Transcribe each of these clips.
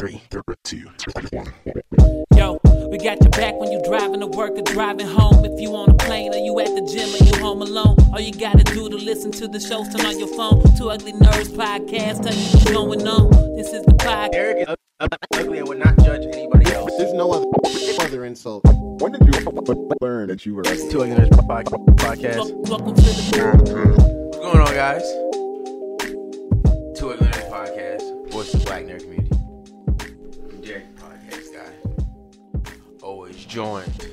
Three, two, one. Yo, we got your back when you're driving to work or driving home. If you on a plane or you at the gym or you home alone, all you gotta do to listen to the shows, turn on your phone. Two Ugly Nerds podcast, tell you what's going on. This is the podcast. Eric is ugly and would not judge anybody else. There's no other other insult. When did you learn that you were ugly? Two Ugly Nerds podcast. Welcome to the What's going on, guys? Two Ugly Nerds podcast. Voice of the Black Nerd community. Joined.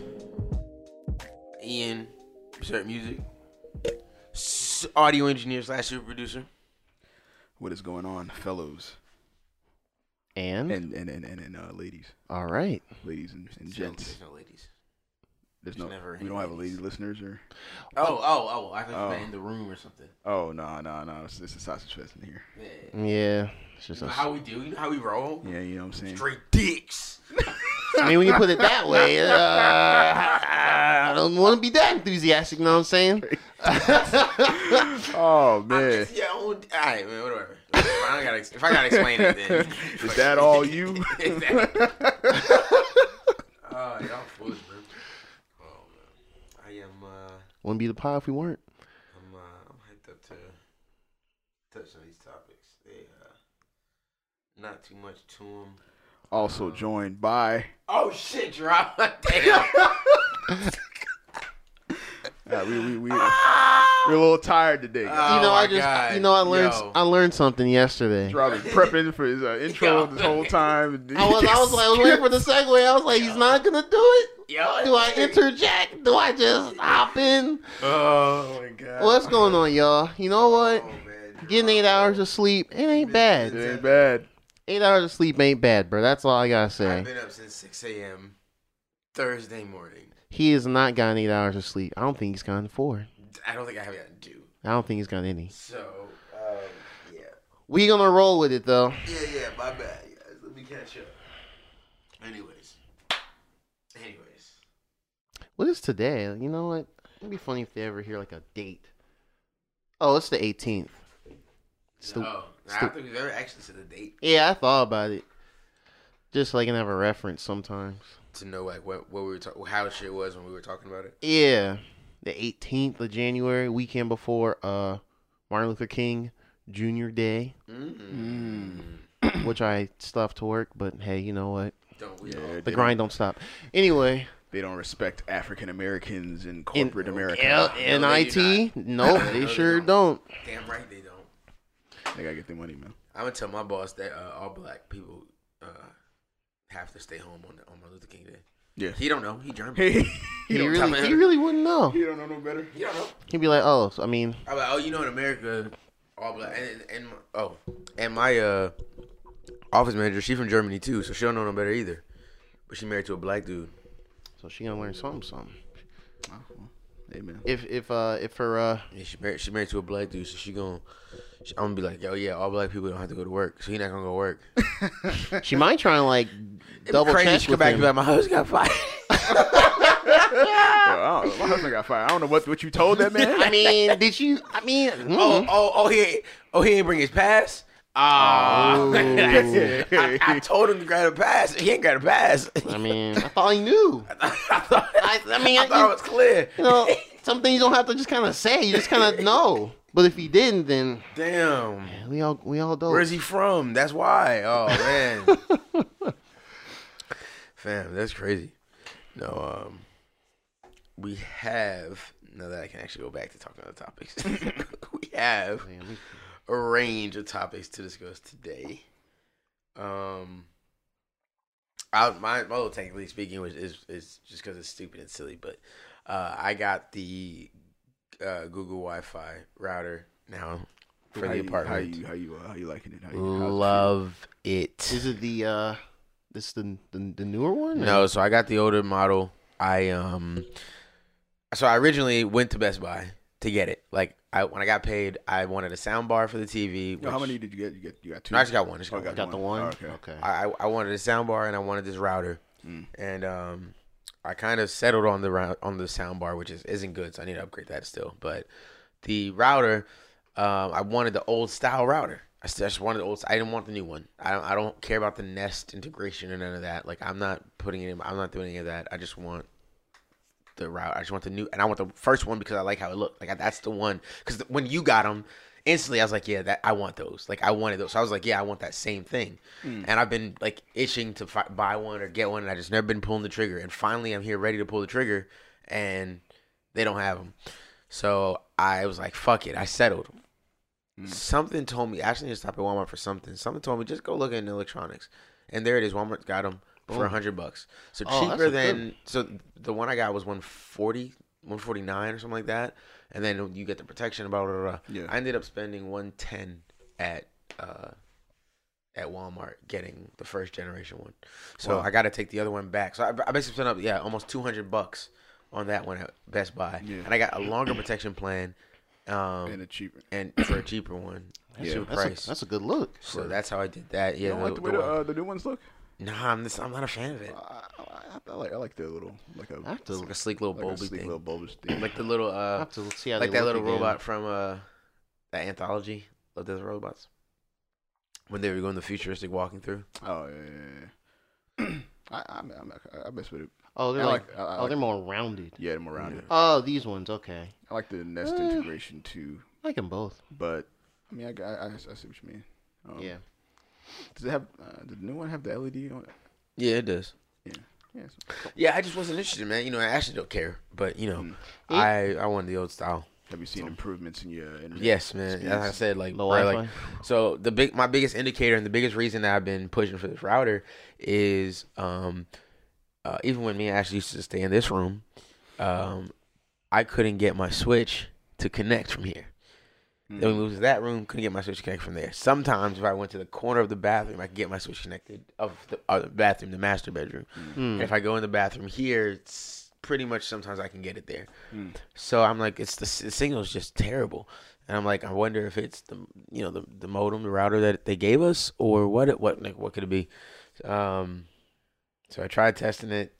Ian, certain music. Audio engineer slash super producer. What is going on, fellows And, and and and and, and uh, ladies, all right. ladies and, and There's gents? no ladies. There's there's no, never we don't have a lady listeners or. Oh, oh, oh! I thought Oh. you meant in the room or something. Oh no no no! It's, it's a sausage fest in here. Yeah. Yeah. It's just You know a, how we do? You know how we roll? Yeah, you know what I'm saying. Straight dicks. I mean, when you put it that way, uh, I don't want to be that enthusiastic. You know what I'm saying? Oh man, just your own. All right, man. Whatever. If I gotta, if I gotta explain it, then is that all you? Is that- Oh, y'all fools, man. Oh man, I am. uh Wouldn't be the pod if we weren't. I'm. uh I'm hyped up to touch on these topics. They uh not too much to them. Also joined by. Oh shit, drop. Damn. Uh, we we we we're a little tired today. guys. Oh you know, my I just, God. you know, I learned, Yo. I learned something yesterday. Robert prepping for his uh, intro Yo. this whole time. I was, I was like, I was waiting for the segue. I was like, he's not gonna do it. Yo, Do I interject? Do I just hop in? Oh my god. What's going on, y'all? You know what? Oh, man. Getting eight hours of sleep, it ain't bad. It ain't bad. Eight hours of sleep ain't bad, bro. That's all I gotta say. I've been up since 6 a.m. Thursday morning. He has not gotten eight hours of sleep. I don't think he's gotten four. I don't think I have gotten two. I don't think he's gotten any. So, um, yeah. We gonna roll with it though. Yeah, yeah, my bad, guys. Let me catch up. Anyways. Anyways. What is today? You know what? It'd be funny if they ever hear like a date. Oh, it's the 18th. It's the- no, I don't think we've ever actually said a date yeah, I thought about it. Just so I can have a reference sometimes. to know like what what we were talking, how shit was when we were talking about it. Yeah, the 18th of January, weekend before uh Martin Luther King Jr. Day, Mm. which I still have to work, but hey, you know what? Don't we Yeah. The grind don't stop. Anyway, They don't respect African Americans in in, corporate America. L- No, NIT, do nope, No, they they sure don't. don't. Damn right they don't. They gotta get their money, man. I'm gonna tell my boss that uh, all black people uh, have to stay home on the, on Martin Luther King Day. Yeah. He don't know. He German. Hey, He don't really, he really wouldn't know. He don't know no better. He don't know. He'd be like, oh, so, I mean, I'm like, oh, you know, in America, all black, and, and my, oh, and my uh, office manager, she from Germany too, so she don't know no better either. But she married to a black dude. so she gonna learn something, something. Oh, well, hey. If if uh if her uh Yeah, she married, she married to a black dude, so she gon' she, I'm gonna be like, yo, yeah, all black people don't have to go to work, so he not gonna go work. she might try and like double crazy. check She come with back him. and be like, my husband got fired. I don't know. My husband got fired. I don't know what what you told that man. I mean, did you? I mean, oh, mm. oh, oh, he, ain't- oh, he ain't bring his pass. Ah, Oh. I, I told him to grab a pass. He ain't got a pass. I mean, I thought he knew. I thought, I, I mean, I I, thought it was clear. you know, some things you don't have to just kind of say. You just kind of know. But if he didn't, then Damn. we all we all do. Where's he from? That's why. Oh man. Fam, that's crazy. No, um we have now that I can actually go back to talking about the topics. we have a range of topics to discuss today. Um I, my, little technically speaking was is is just because it's stupid and silly, but uh, I got the uh, Google Wi-Fi router now for how the you, apartment. How you how you uh, how you liking it? How you, how's it Love it. Is it the uh, this the the, the newer one? No, so I got the older model. I um, so I originally went to Best Buy to get it. Like I when I got paid, I wanted a sound bar for the TV. Yo, how many did you get? You get you got two. No, I just got one. Just Oh, got one. the one. Oh, okay. okay. I I- I wanted a sound bar and I wanted this router, Mm. and um, I kind of settled on the on the sound bar, which is isn't good, so I need to upgrade that still. But the router, um, I wanted the old style router. I just wanted the old. I didn't want the new one. I don't. I don't care about the Nest integration or none of that. Like I'm not putting it in. I'm not doing any of that. I just want the route. I just want the new, and I want the first one because I like how it looked. Like that's the one. Because when you got them, instantly I was like, yeah, that I want those. Like I wanted those. So I was like, yeah, I want that same thing. And I've been like itching to fi- buy one or get one, and I just never been pulling the trigger. And finally, I'm here ready to pull the trigger, and they don't have them. So I was like, fuck it. I settled. Something told me, I actually need to stop at Walmart for something. Something told me, just go look in electronics. And there it is. Walmart got them for a hundred bucks. So Oh, cheaper than, so the one I got was 140, 149 or something like that. And then you get the protection, blah, blah, blah. Yeah. I ended up spending 110 at, uh, at Walmart getting the first generation one. So Wow. I got to take the other one back. So I, I basically spent up, yeah, almost 200 bucks on that one at Best Buy. Yeah. And I got a longer protection plan. Um, And a cheaper. and for a cheaper one, Yeah. cheaper That's price. a, that's a good look. so that's how I did that. Yeah, you like the way the, uh, the new ones look? Nah, I'm just, I'm not a fan of it. I, I, I like I like the little like a I have to, like a sleek little like a bulby sleek thing, little bulbous thing. like the little I uh, have to see how like they that look little again. robot from uh, that anthology of those robots when they were going the futuristic walking through. oh yeah. yeah, yeah. I I I'm, I mess with it. Oh, they're I like, like- I- I oh, like- they're more rounded. Yeah, them around it. Oh, these ones, okay. I like the Nest Eh. integration too, I like them both. but I mean, I, I, I, I see what you mean. Um, yeah. Does it have? Uh, did the new one have the LED on it? Yeah, it does. Yeah. so- Yeah, I just wasn't interested, man. You know, I actually don't care, but you know, Mm. I I wanted the old style. Have you seen improvements in your? Internet Yes, man. speeds? As I said, like, The bro, like So the big, my biggest indicator and the biggest reason that I've been pushing for this router is, um, uh, even when me and Ashley used to stay in this room, um, I couldn't get my switch to connect from here. Then we to that room, couldn't get my switch connected from there. Sometimes if I went to the corner of the bathroom, I could get my switch connected of the uh, bathroom, the master bedroom. Mm. And if I go in the bathroom here, it's pretty much sometimes I can get it there. Mm. So I'm like, it's the, the signal is just terrible, and I'm like, I wonder if it's the you know the the modem, the router that they gave us, or what it, what like what could it be? Um, so I tried testing it,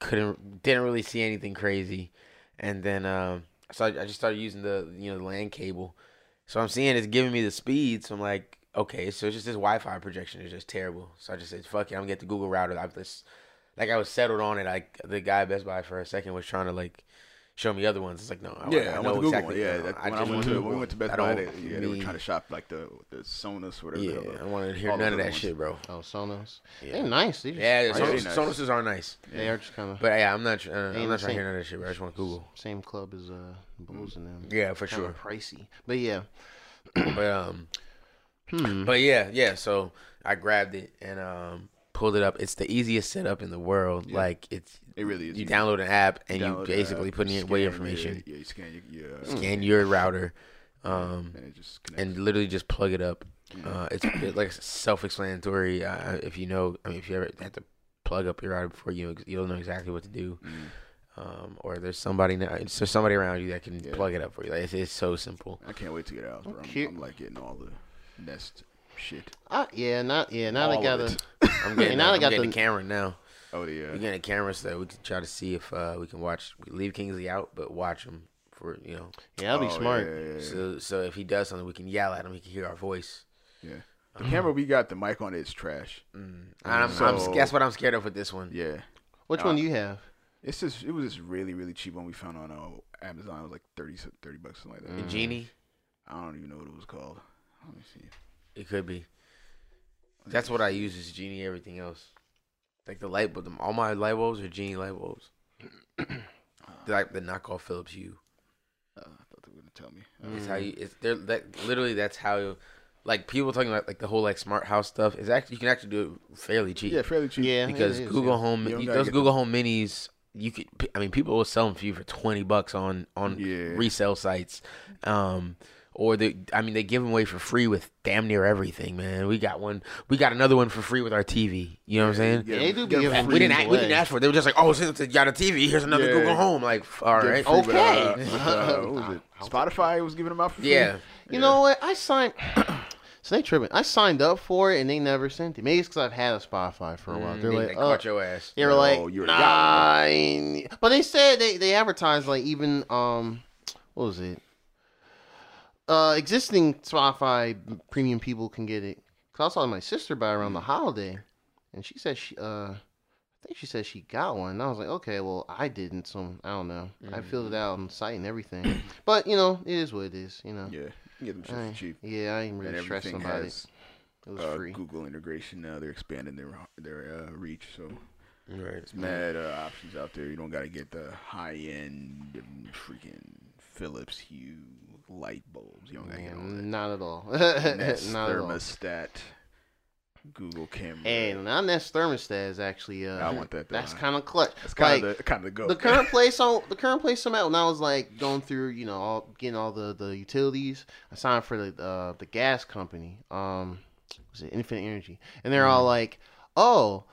couldn't didn't really see anything crazy, and then um, so I, just started using the you know the LAN cable. So I'm seeing it's giving me the speed. So I'm like, okay, so it's just this Wi-Fi projection is just terrible. So I just said, fuck it, I'm gonna get the Google router. I just like I was settled on it. Like the guy Best Buy for a second was trying to like show me other ones. It's like no, I, Yeah, I, I want know the Google exactly. one. Yeah, no, that, I when I just went to when we went to Best I Buy, don't they, yeah, they were trying to shop like the the Sonos, whatever. Yeah, the, I want to hear all none of that ones. shit, bro. Oh, Sonos. Yeah. They're nice. They just Yeah, Right. Sonos, Very nice. Sonoses are nice. They are just kind of But yeah, I'm not. tr- Uh, I'm not the trying to hear none of that shit, bro. I just want Google. same club as uh Bulls and them. Yeah, for Kinda sure. pricey, but yeah. But um, Hmm. but yeah, yeah. So I grabbed it and um pulled it up. It's the easiest setup in the world. Yeah. Like it's It really is. you easy. download an app and you, download the basically app, put in scan way your- information, Yeah, you scan your, your uh, scan your router, um, and it just connects. and literally just plug it up. Uh, it's it, like self-explanatory. Uh, if you know, I mean, if you ever have to plug up your router before you, you'll know exactly what to do. Mm. Um, or there's somebody now, there's somebody around you that can Yeah. plug it up for you. Like, it's, it's so simple. I can't wait to get out. Bro. I'm. I'm like getting all the Nest shit. Uh, yeah, not yeah. Now All they got a. it. I'm getting, now now I'm got getting the- the camera now. Oh yeah. We're getting a camera so that we can try to see if uh, we can watch. We leave Kingsley out, but watch him for you know. Yeah, that'll be Oh, smart. Yeah, yeah, yeah. So so if he does something, we can yell at him. He can hear our voice. yeah. The camera we got, the mic on it is trash. Mm. I'm, I'm, So- that's what I'm scared of with this one. Yeah. Which Uh, one do you have? It's just it was just really really cheap one we found on uh, Amazon. It was like 30, 30 bucks something like that. The Geeni, I don't even know what it was called. Let me see. it could be. That's what I use is Geeni. Everything else, like the light bulb, all my light bulbs are Geeni light bulbs. They're like the knockoff Philips Hue. Uh, I thought they were gonna tell me. It's how you. It's they're that literally. That's how. You, like people talking about like the whole like smart house stuff is actually you can actually do it fairly cheap. Yeah, fairly cheap. Yeah, because it is, Google yeah. Home, You don't you- gotta those get Google Home Minis, you could. I mean, people will sell them for you for twenty bucks on on Yeah. resale sites, um, or they. I mean, they give them away for free with damn near everything, man. We got one. We got another one for free with our TV. You know what I'm saying? Yeah, they do give get 'em giving free we didn't. free a- We didn't ask for it. They were just like, "Oh, since you got a TV, here's another Yeah. Google Home." Like, f- all Get right, free Okay. with, uh, what was? Spotify was giving them out for free. yeah. You know what? I signed. so they tripping. I signed up for it and they never sent it. Maybe it's because I've had a Spotify for a while. Mm, They're they, like, they oh, caught your ass. they were Oh, like, you're a nine. But they said they they advertised like even um, what was it? Uh, existing Spotify premium people can get it. Cause I saw my sister buy it around the holiday, and she said she, uh, I think she said she got one. And I was like, okay, well, I didn't, so I don't know. I filled it out on the site and everything, but you know, it is what it is. You know, Yeah, you get them shit I- cheap. yeah, I ain't And really stressing everything about has it. It was uh, free. Google integration now. They're expanding their their uh, reach, so Right. it's mad uh, options out there. You don't got to get the high end freaking Philips Hue light bulbs. You don't got to get all that. not at all. Nest not at all. thermostat, Google camera. Hey, now Nest thermostat is actually uh, I want that, though. That's kind of clutch. that's kind like, of the kind of go. the current place on the current place I'm at when I was like going through, you know, all getting all the the utilities. I signed for the uh, the gas company. Um, was it Infinite Energy? And they're Mm-hmm. all like, "Oh,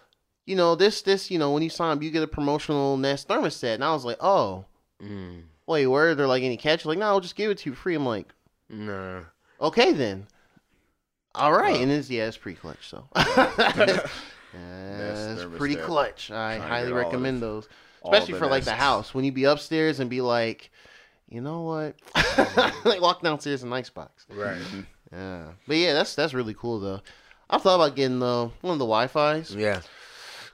you know this this you know when you sign up, you get a promotional Nest thermostat." And I was like, "Oh, Mm. Wait, where? They're like any catch? Like, no, I'll just give it to you free." I'm like, Nah. "Okay then." All right, Wow. and it's yeah, it's pretty clutch. So. Yeah, it's pretty thermostat. clutch. I Trying highly recommend the- those, especially the for like the house when you be upstairs and be like, you know what, like walk downstairs in Icebox. Right. Mm-hmm. Yeah, but yeah, that's that's really cool though. I've thought about getting the one of the Wi-Fi's. Yeah.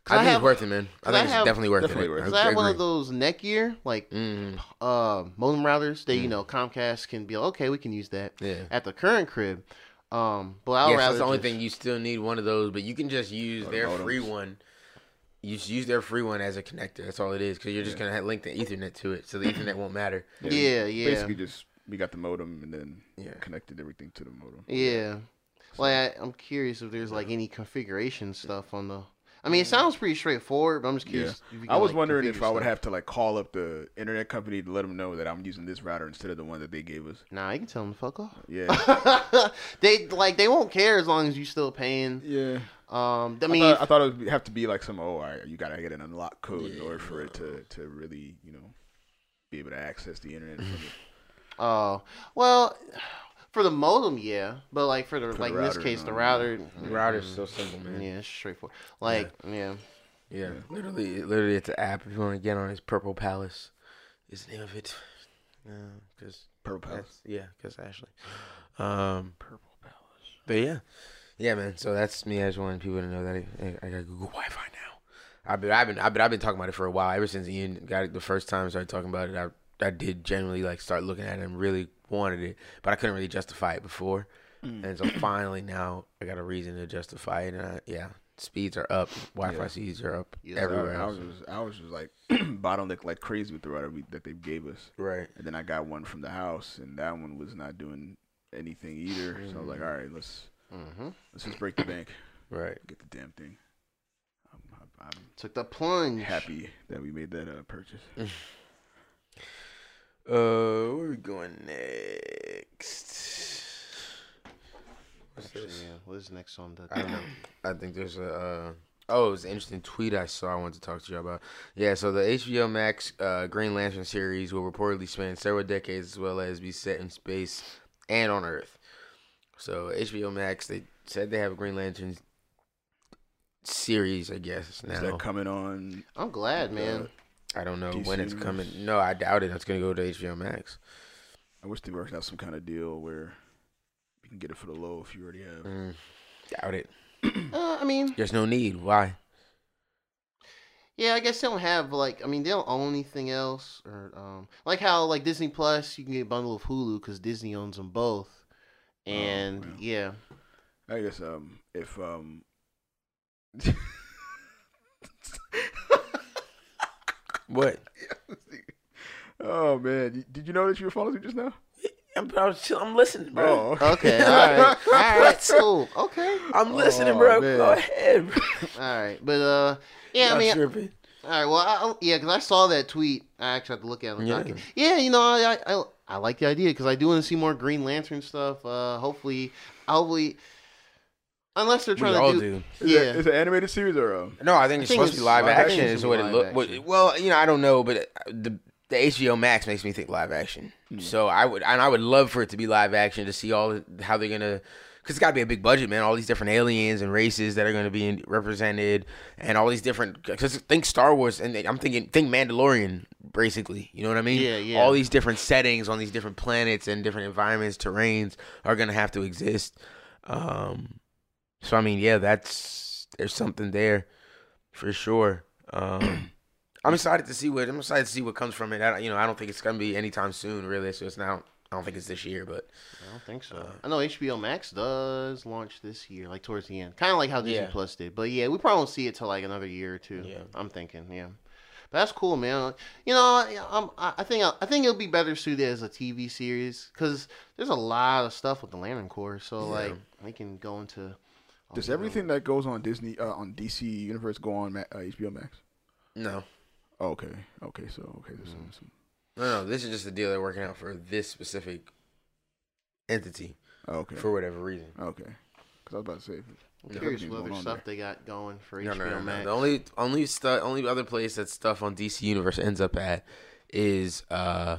I I think have- it's worth it, man. I think I it's have- definitely worth Definitely it. worth it. Cause I have one of agree. those Netgear like Mhm. uh modem routers. Mm. That you know Comcast can be like, okay, we can use that Yeah. at the current crib. Um, but I'll yes, rather that's the only just- thing you still need one of those, but you can just use their modems. free one. You just use their free one as a connector. That's all it is, because you're just gonna have link the Ethernet to it, so the Ethernet won't matter. Yeah, yeah. Basically, just we got the modem and then Yeah. connected everything to the modem. Yeah. Like I, I'm curious if there's like any configuration stuff on the. I mean, it sounds pretty straightforward, but I'm just curious. if you I was like, wondering configure if I would have to like call up the internet company to let them know that I'm using this router instead of the one that they gave us. Nah, you can tell them to fuck off. Yeah, they like they won't care as long as you still paying. yeah. Um, I I, mean, thought, I thought it would have to be like some. Oh, all right, you gotta get an unlock code in order for it to to really, you know, be able to access the internet. from it. oh well, for the modem, yeah, but like for the the like in this router, case, the no. router, The router's so simple, man. yeah, it's straightforward. Like, yeah, Yeah, literally, literally, it's an app. If you want to get on, it's Purple Palace. Is the name of it? Yeah, because Purple Palace. yeah, because Ashley. Um, Purple Palace. But yeah, yeah, man. So that's me. I just wanted people to know that I, I got Google Wi-Fi now. I've been, I've been, I've been, I've been talking about it for a while. Ever since Ian got it the first time, I started talking about it. I, I did generally like start looking at it and really wanted it, but I couldn't really justify it before. And so finally now I got a reason to justify it. And I, yeah, speeds are up. Wi-Fi Yeah. speeds are up Yes, everywhere. I, I was just, I was just like bottleneck like crazy with the router we, that they gave us, Right. and then I got one from the house, and that one was not doing anything either. So I was like, all right, let's hmm let's just break the bank, Right. get the damn thing. I'm, I'm, took the plunge. Happy that we made that uh, purchase. Uh, where are we going next? What's Actually, this? yeah, what is next on the? I don't know. I think there's a. Uh, oh, it was an interesting tweet I saw. I wanted to talk to you about. Yeah, so the HBO Max uh, Green Lantern series will reportedly span several decades as well as be set in space and on Earth. So HBO Max, they said they have a Green Lantern series. I guess Is now. that coming on? I'm glad, man. I don't know DC when it's Universe? coming. No, I doubt it. It's gonna go to HBO Max. I wish they worked out some kind of deal where you can get it for the low if you already have. Mm, doubt it. Uh, I mean, There's no need. Why? Yeah, I guess they don't have like I mean they don't own anything else or um like how like Disney Plus you can get a bundle of Hulu because Disney owns them both, and wow. yeah, I guess um if um What? oh man, did you know that you were falling asleep just now? I'm, I was chill- I'm listening, bro. Oh, okay, all right, all right, cool, okay, I'm listening, Oh, bro. man. Go ahead. Bro. all right, but uh yeah, I mean tripping. all right, well I, I- yeah, because I saw that tweet, I actually had to look at it. Yeah. document. Yeah, you know I I, I, I like the idea because I do want to see more Green Lantern stuff. Uh, hopefully, hopefully, unless they're we trying all to do. is yeah. it, is it an animated series or um? No, I think it's think supposed to be live, live action. action. Is what it Live look. Well, you know, I don't know, but the the HBO Max makes me think live action. So I would, and I would love for it to be live action to see all the, how they're gonna because it's got to be a big budget, man. All these different aliens and races that are going to be in, represented, and all these different. Because think Star Wars, and I'm thinking think Mandalorian, basically. You know what I mean? Yeah, yeah. All these different settings on these different planets and different environments, terrains are going to have to exist. Um, so I mean, yeah, that's there's something there for sure. Um, I'm excited to see what I'm excited to see what comes from it. I, you know, I don't think it's gonna be anytime soon, really. So it's now. I don't think it's this year, but I don't think so. I know HBO Max does launch this year, like towards the end, kind of like how Disney Yeah. Plus did. But yeah, we probably won't see it till like another year or two. Yeah. I'm thinking, yeah. But that's cool, man. You know, I- I'm, I think I think it'll be better suited as a TV series because there's a lot of stuff with the Lantern Corps. So Yeah. like, we can go into. Does all the- everything that goes on Disney uh, on DC Universe go on Ma- uh, HBO Max? no, Oh, okay, okay, so okay, there's some, some, no, no. This is just a deal they're working out for this specific entity oh, okay, for whatever reason. okay. Because I was about to say, I'm curious everything what going other on stuff there. they got going for No, HBO no, no, no. Max. The only only stuff only other place that stuff on DC Universe ends up at is uh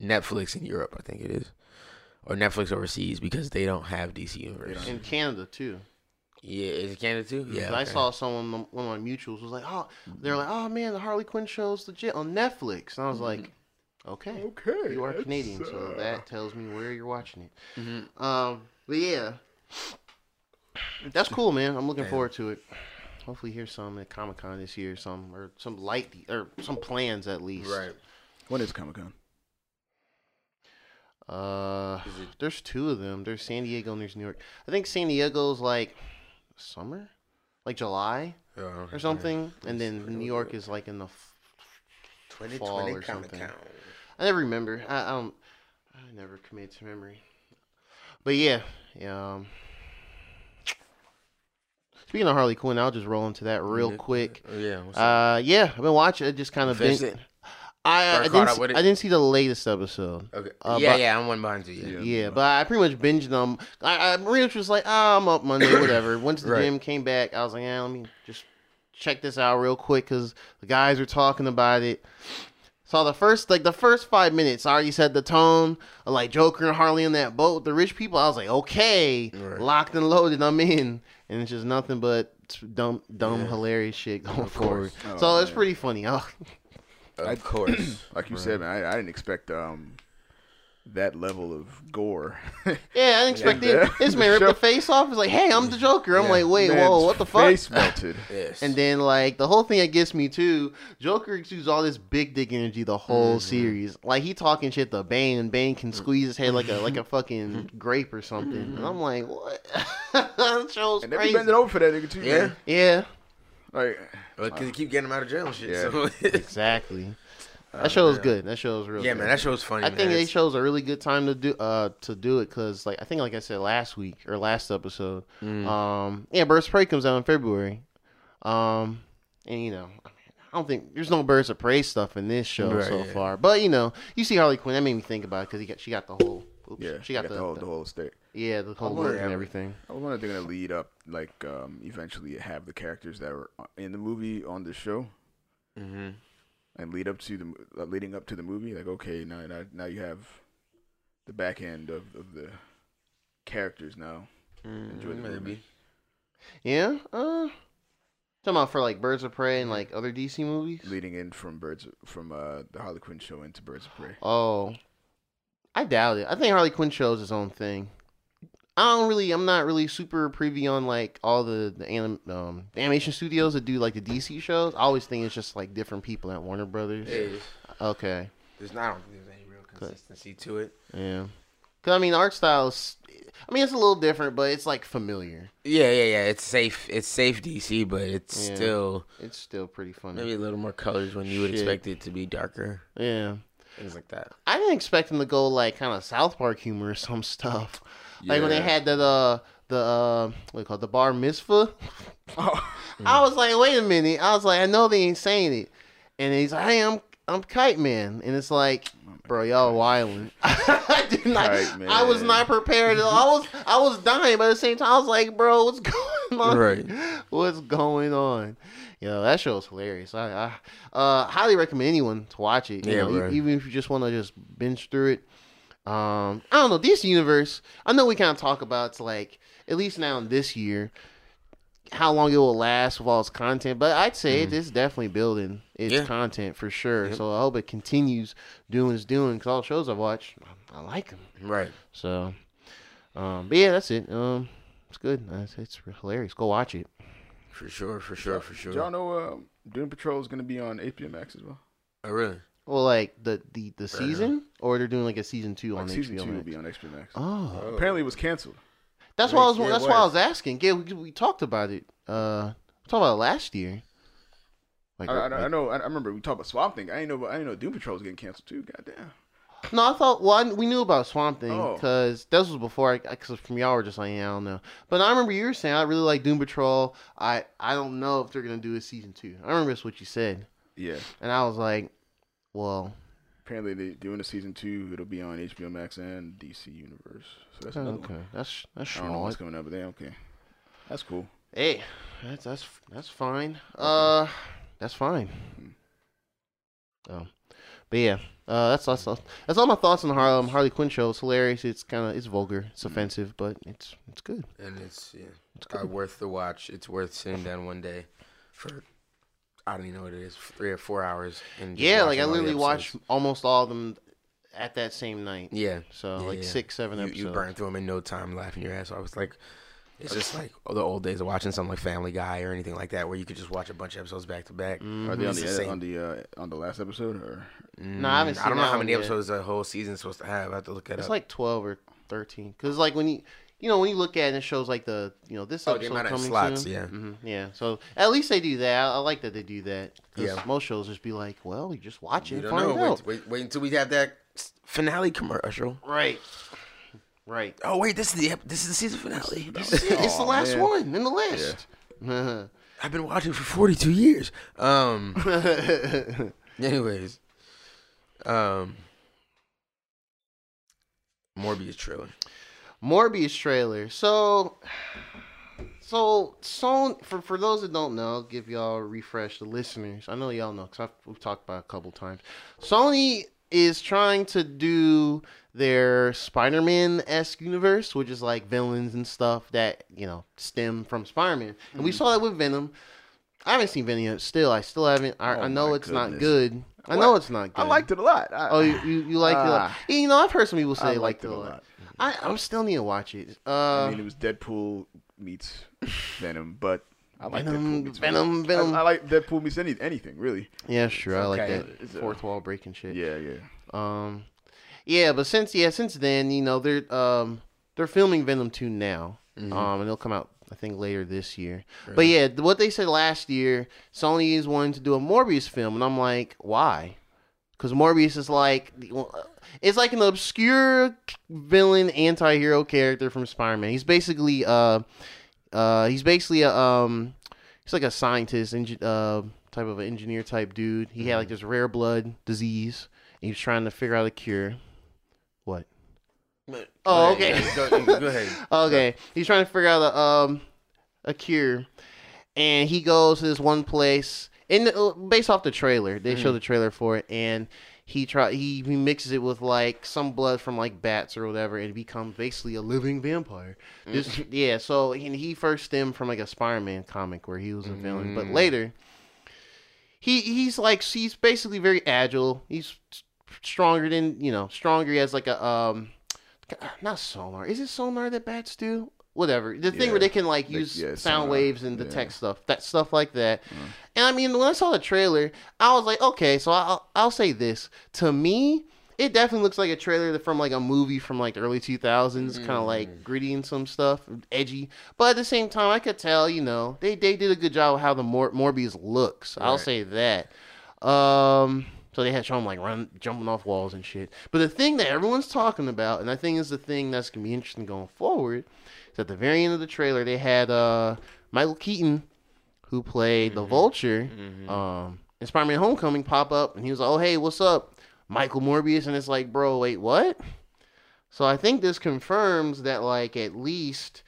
Netflix in Europe, I think it is. Or Netflix overseas because they don't have DC Universe. in Canada too. Yeah, is it Canada too? Yeah. 'Cause I saw someone, one of my mutuals was like, "Oh, they're like, oh man, the Harley Quinn show's legit on Netflix," and I was like, "Okay, Okay, you are that's, Canadian, so uh, that tells me where you're watching it." Mhm. Um, but yeah, that's cool, man. I'm looking Damn. forward to it. Hopefully, hear some at Comic Con this year, some or some light or some plans at least. Right. When is Comic Con? Uh, it- there's two of them. There's San Diego and there's New York. I think San Diego's like summer, like July Oh, okay. or something, and then New York is like in the f- 2020 fall or something. count. I never remember. I, I don't. I never commit to memory. But yeah, yeah. Um, speaking of Harley Quinn, I'll just roll into that real quick. Oh, yeah. What's up? Uh, yeah, I've been watching. I just kind of been. I, Or I, didn't. See. I didn't see the latest episode. Okay. uh, yeah, but- yeah, I'm one behind you. Yeah. Yeah. Yeah, but I pretty much binged them. I, I pretty much was like, ah, I'm up Monday, whatever. Went to the Right. gym, came back. I was like, yeah, let me just check this out real quick because the guys were talking about it. Saw the first, like the first five minutes, I already set the tone. of, Like Joker and Harley in that boat, with the rich people. I was like, okay, Right. locked and loaded. I'm in, and it's just nothing but dumb, dumb, Yeah. hilarious shit going forward. Oh, so it's man. pretty funny. Oh, Of course. Like you said, man, I, I didn't expect um that level of gore. yeah, I didn't expect Yeah. it. This man ripped Sure. the face off. He's like, hey, I'm the Joker. I'm Yeah. like, wait, Man's whoa, what the fuck? Face melted. yes. And then like the whole thing that gets me too, Joker exudes all this big dick energy the whole Mm-hmm. series. Like he talking shit to Bane, and Bane Mm. can squeeze his head like a like a fucking grape or something. And I'm like, what? that show's and they be crazy. bending over for that nigga too. Yeah. man. Yeah, Like Because you keep getting them out of jail and shit. Yeah. So. exactly. Oh, That show's man. good. That show show's real. Yeah, good. man, that show show's funny. I man. think that It's- chose a really good time to do uh to do it because like I think like I said last week or last episode, Mm. um yeah, Birds of Prey comes out in February, um and you know I, I don't think there's no Birds of Prey stuff in this show Right, so yeah. far, but you know you see Harley Quinn that made me think about it because he got she got the whole oops, yeah, she got, the, whole the- the whole state. yeah the whole look and everything I wonder if they're gonna lead up like um eventually have the characters that were in the movie on the show Mhm. and lead up to the uh, leading up to the movie. Like okay, now now, now you have the back end of, of the characters now. Enjoy the Mm, maybe. movie. yeah uh talking about for like Birds of Prey and like other DC movies leading in from Birds from uh, the Harley Quinn show into Birds of Prey. Oh, I doubt it. I think Harley Quinn shows his own thing. I don't really. I'm not really super privy on like all the the, anim, um, the animation studios that do like the DC shows. I always think it's just like different people at Warner Brothers. It is. Okay, There's not. I don't think there's any real consistency to it. yeah. Cause I mean, art styles. I mean, it's a little different, but it's like familiar. Yeah, yeah, yeah. It's safe. It's safe DC, but it's Yeah. still It's still pretty funny. maybe a little more colors when you would Shit. expect it to be darker. Yeah. Things like that. I didn't expect them to go like kind of South Park humor or some stuff. Like when they had that uh the uh what you the bar mitzvah. Oh, I was like, wait a minute. I was like, I know they ain't saying it. And he's like, hey, I'm I'm Kite Man. And it's like, bro, y'all wildin'. I did not Kite I was not prepared. I was I was dying, but at the same time I was like, bro, what's going on? Right. What's going on? You know, that show is hilarious. I, I uh highly recommend anyone to watch it. You Yeah, know, even if you just want to just binge through it. Um, I don't know DC universe. I know we kind of talk about it's like at least now in this year how long it will last with all its content, but I'd say it is definitely building its Yeah. content for sure. So I hope it continues doing its doing because all the shows I've watched, I like them. Right. So, um, but yeah, that's it. Um, it's good. It's, it's hilarious. Go watch it. For sure. For sure. For Did sure. y'all know uh, Doom Patrol is gonna be on HBO Max as well? Oh, really? Well, like the the the season, or they're doing like a season two Like on season HBO two will Max. be on HBO Max. Oh, Apparently, it was canceled. that's why I was. Yeah, it that's why I was. was asking. Yeah, we, we talked about it. Uh, we talked about it last year. Like, I, I, like- I know. I, I remember we talked about Swamp Thing. I didn't know. I didn't know Doom Patrol was getting canceled too. Goddamn. No, I thought. Well, I, we knew about Swamp Thing Oh. because this was before. I because from y'all were just like, yeah, I don't know. But I remember you were saying I really like Doom Patrol. I I don't know if they're gonna do a season two. I remember that's what you said, Yeah. and I was like, well, Apparently, they doing a season two. It'll be on HBO Max and DC Universe. So that's another okay, one. that's that's I don't know what's coming up, but they okay. That's cool. Hey, that's that's that's fine. Uh, that's fine. Oh, but yeah, uh, that's that's that's all my thoughts on the Harlem Harley Quinn show. It's hilarious. It's kind of it's vulgar. It's offensive, but it's it's good. And it's yeah, uh, worth the watch. It's worth sitting down one day for I don't even know what it is, three or four hours. And Yeah, like I literally watched almost all of them at that same night. Yeah. So Yeah, like yeah. six, seven You, episodes. you burned through them in no time, laughing your ass off. I was like it's just like the old days of watching something like Family Guy or anything like that, where you could just watch a bunch of episodes back to back. Mm-hmm. Are they on the, the same. on the uh, on the last episode or? No, I haven't Mm, I don't know how many yet. episodes a whole season's supposed to have. I have to look at it. It's up. like twelve or thirteen. Because like when you you know when you look at it, it shows like the you know this Oh, episode amount of coming slots, soon. yeah. hmm yeah. So at least they do that. I, I like that they do that. 'Cause Yeah. most shows just be like, well, you just watch it, you don't find know. out. Wait, wait, wait until we have that finale commercial. Right. Right. Oh wait, this is the ep- this is the season finale. it's the Aw, last man. one in the list. I've been watching for 42 years. Um. anyways, um. Morbius trailer. Morbius trailer. So, so so for for those that don't know, I'll give y'all a refresh the listeners. I know y'all know because we've talked about it a couple times. Sony is trying to do their Spider-Man esque universe, which is like villains and stuff that you know stem from Spider-Man, and we saw that with Venom. I haven't seen Venom yet. Still, I still haven't. I, Oh I know it's not good. I What? know it's not good. I liked it a lot. I, Oh, you you, you liked it? a lot. Ah. You know, I've heard some people say I liked liked it a lot. lot. I I'm still need to watch it. Uh, I mean, it was Deadpool meets Venom, but I like Venom, Venom, Venom. I, I like Deadpool meets any, anything really. yeah, sure. I like okay. that It's fourth wall breaking shit. Yeah, yeah. Um, yeah, but since yeah, since then, you know, they're um they're filming Venom two now. Mm-hmm. Um, and it'll come out I think later this year. But yeah, what they said last year, Sony is wanting to do a Morbius film, and I'm like, why? Because Morbius is like it's like an obscure villain anti-hero character from Spider-Man. He's basically uh uh he's basically a um he's like a scientist engi- uh type of an engineer type dude. He had like this rare blood disease. And he was trying to figure out a cure. What? Oh, ahead, okay. Go, go ahead. Okay, he's trying to figure out a um a cure, and he goes to this one place. In the, uh, based off the trailer, they hmm. show the trailer for it, and he try he, he mixes it with like some blood from like bats or whatever, and becomes basically a living vampire. Mm. This yeah, so and he first stemmed from like a Spider-Man comic where he was a villain, but mm. later he he's like he's basically very agile. He's stronger than you know stronger. He has like a um not sonar. Is it sonar that bats do? Whatever. The thing Yeah. where they can like use yeah, sound sonar. waves and Yeah. detect stuff. That stuff like that. And I mean, when I saw the trailer, I was like, okay, so I'll I'll say this. To me, it definitely looks like a trailer from like a movie from like the early 2000s, kind of Mm. like gritty and some stuff, edgy. But at the same time, I could tell, you know, they they did a good job of how the Mor- Morbius looks. I'll say that. Um, so they had shown him like run, jumping off walls and shit. But the thing that everyone's talking about, and I think is the thing that's gonna be interesting going forward, is at the very end of the trailer they had uh Michael Keaton, who played the Vulture, um, in Spider-Man: Homecoming, pop up, and he was like, "Oh hey, what's up, Michael Morbius?" And it's like, bro, wait, what? So I think this confirms that like at least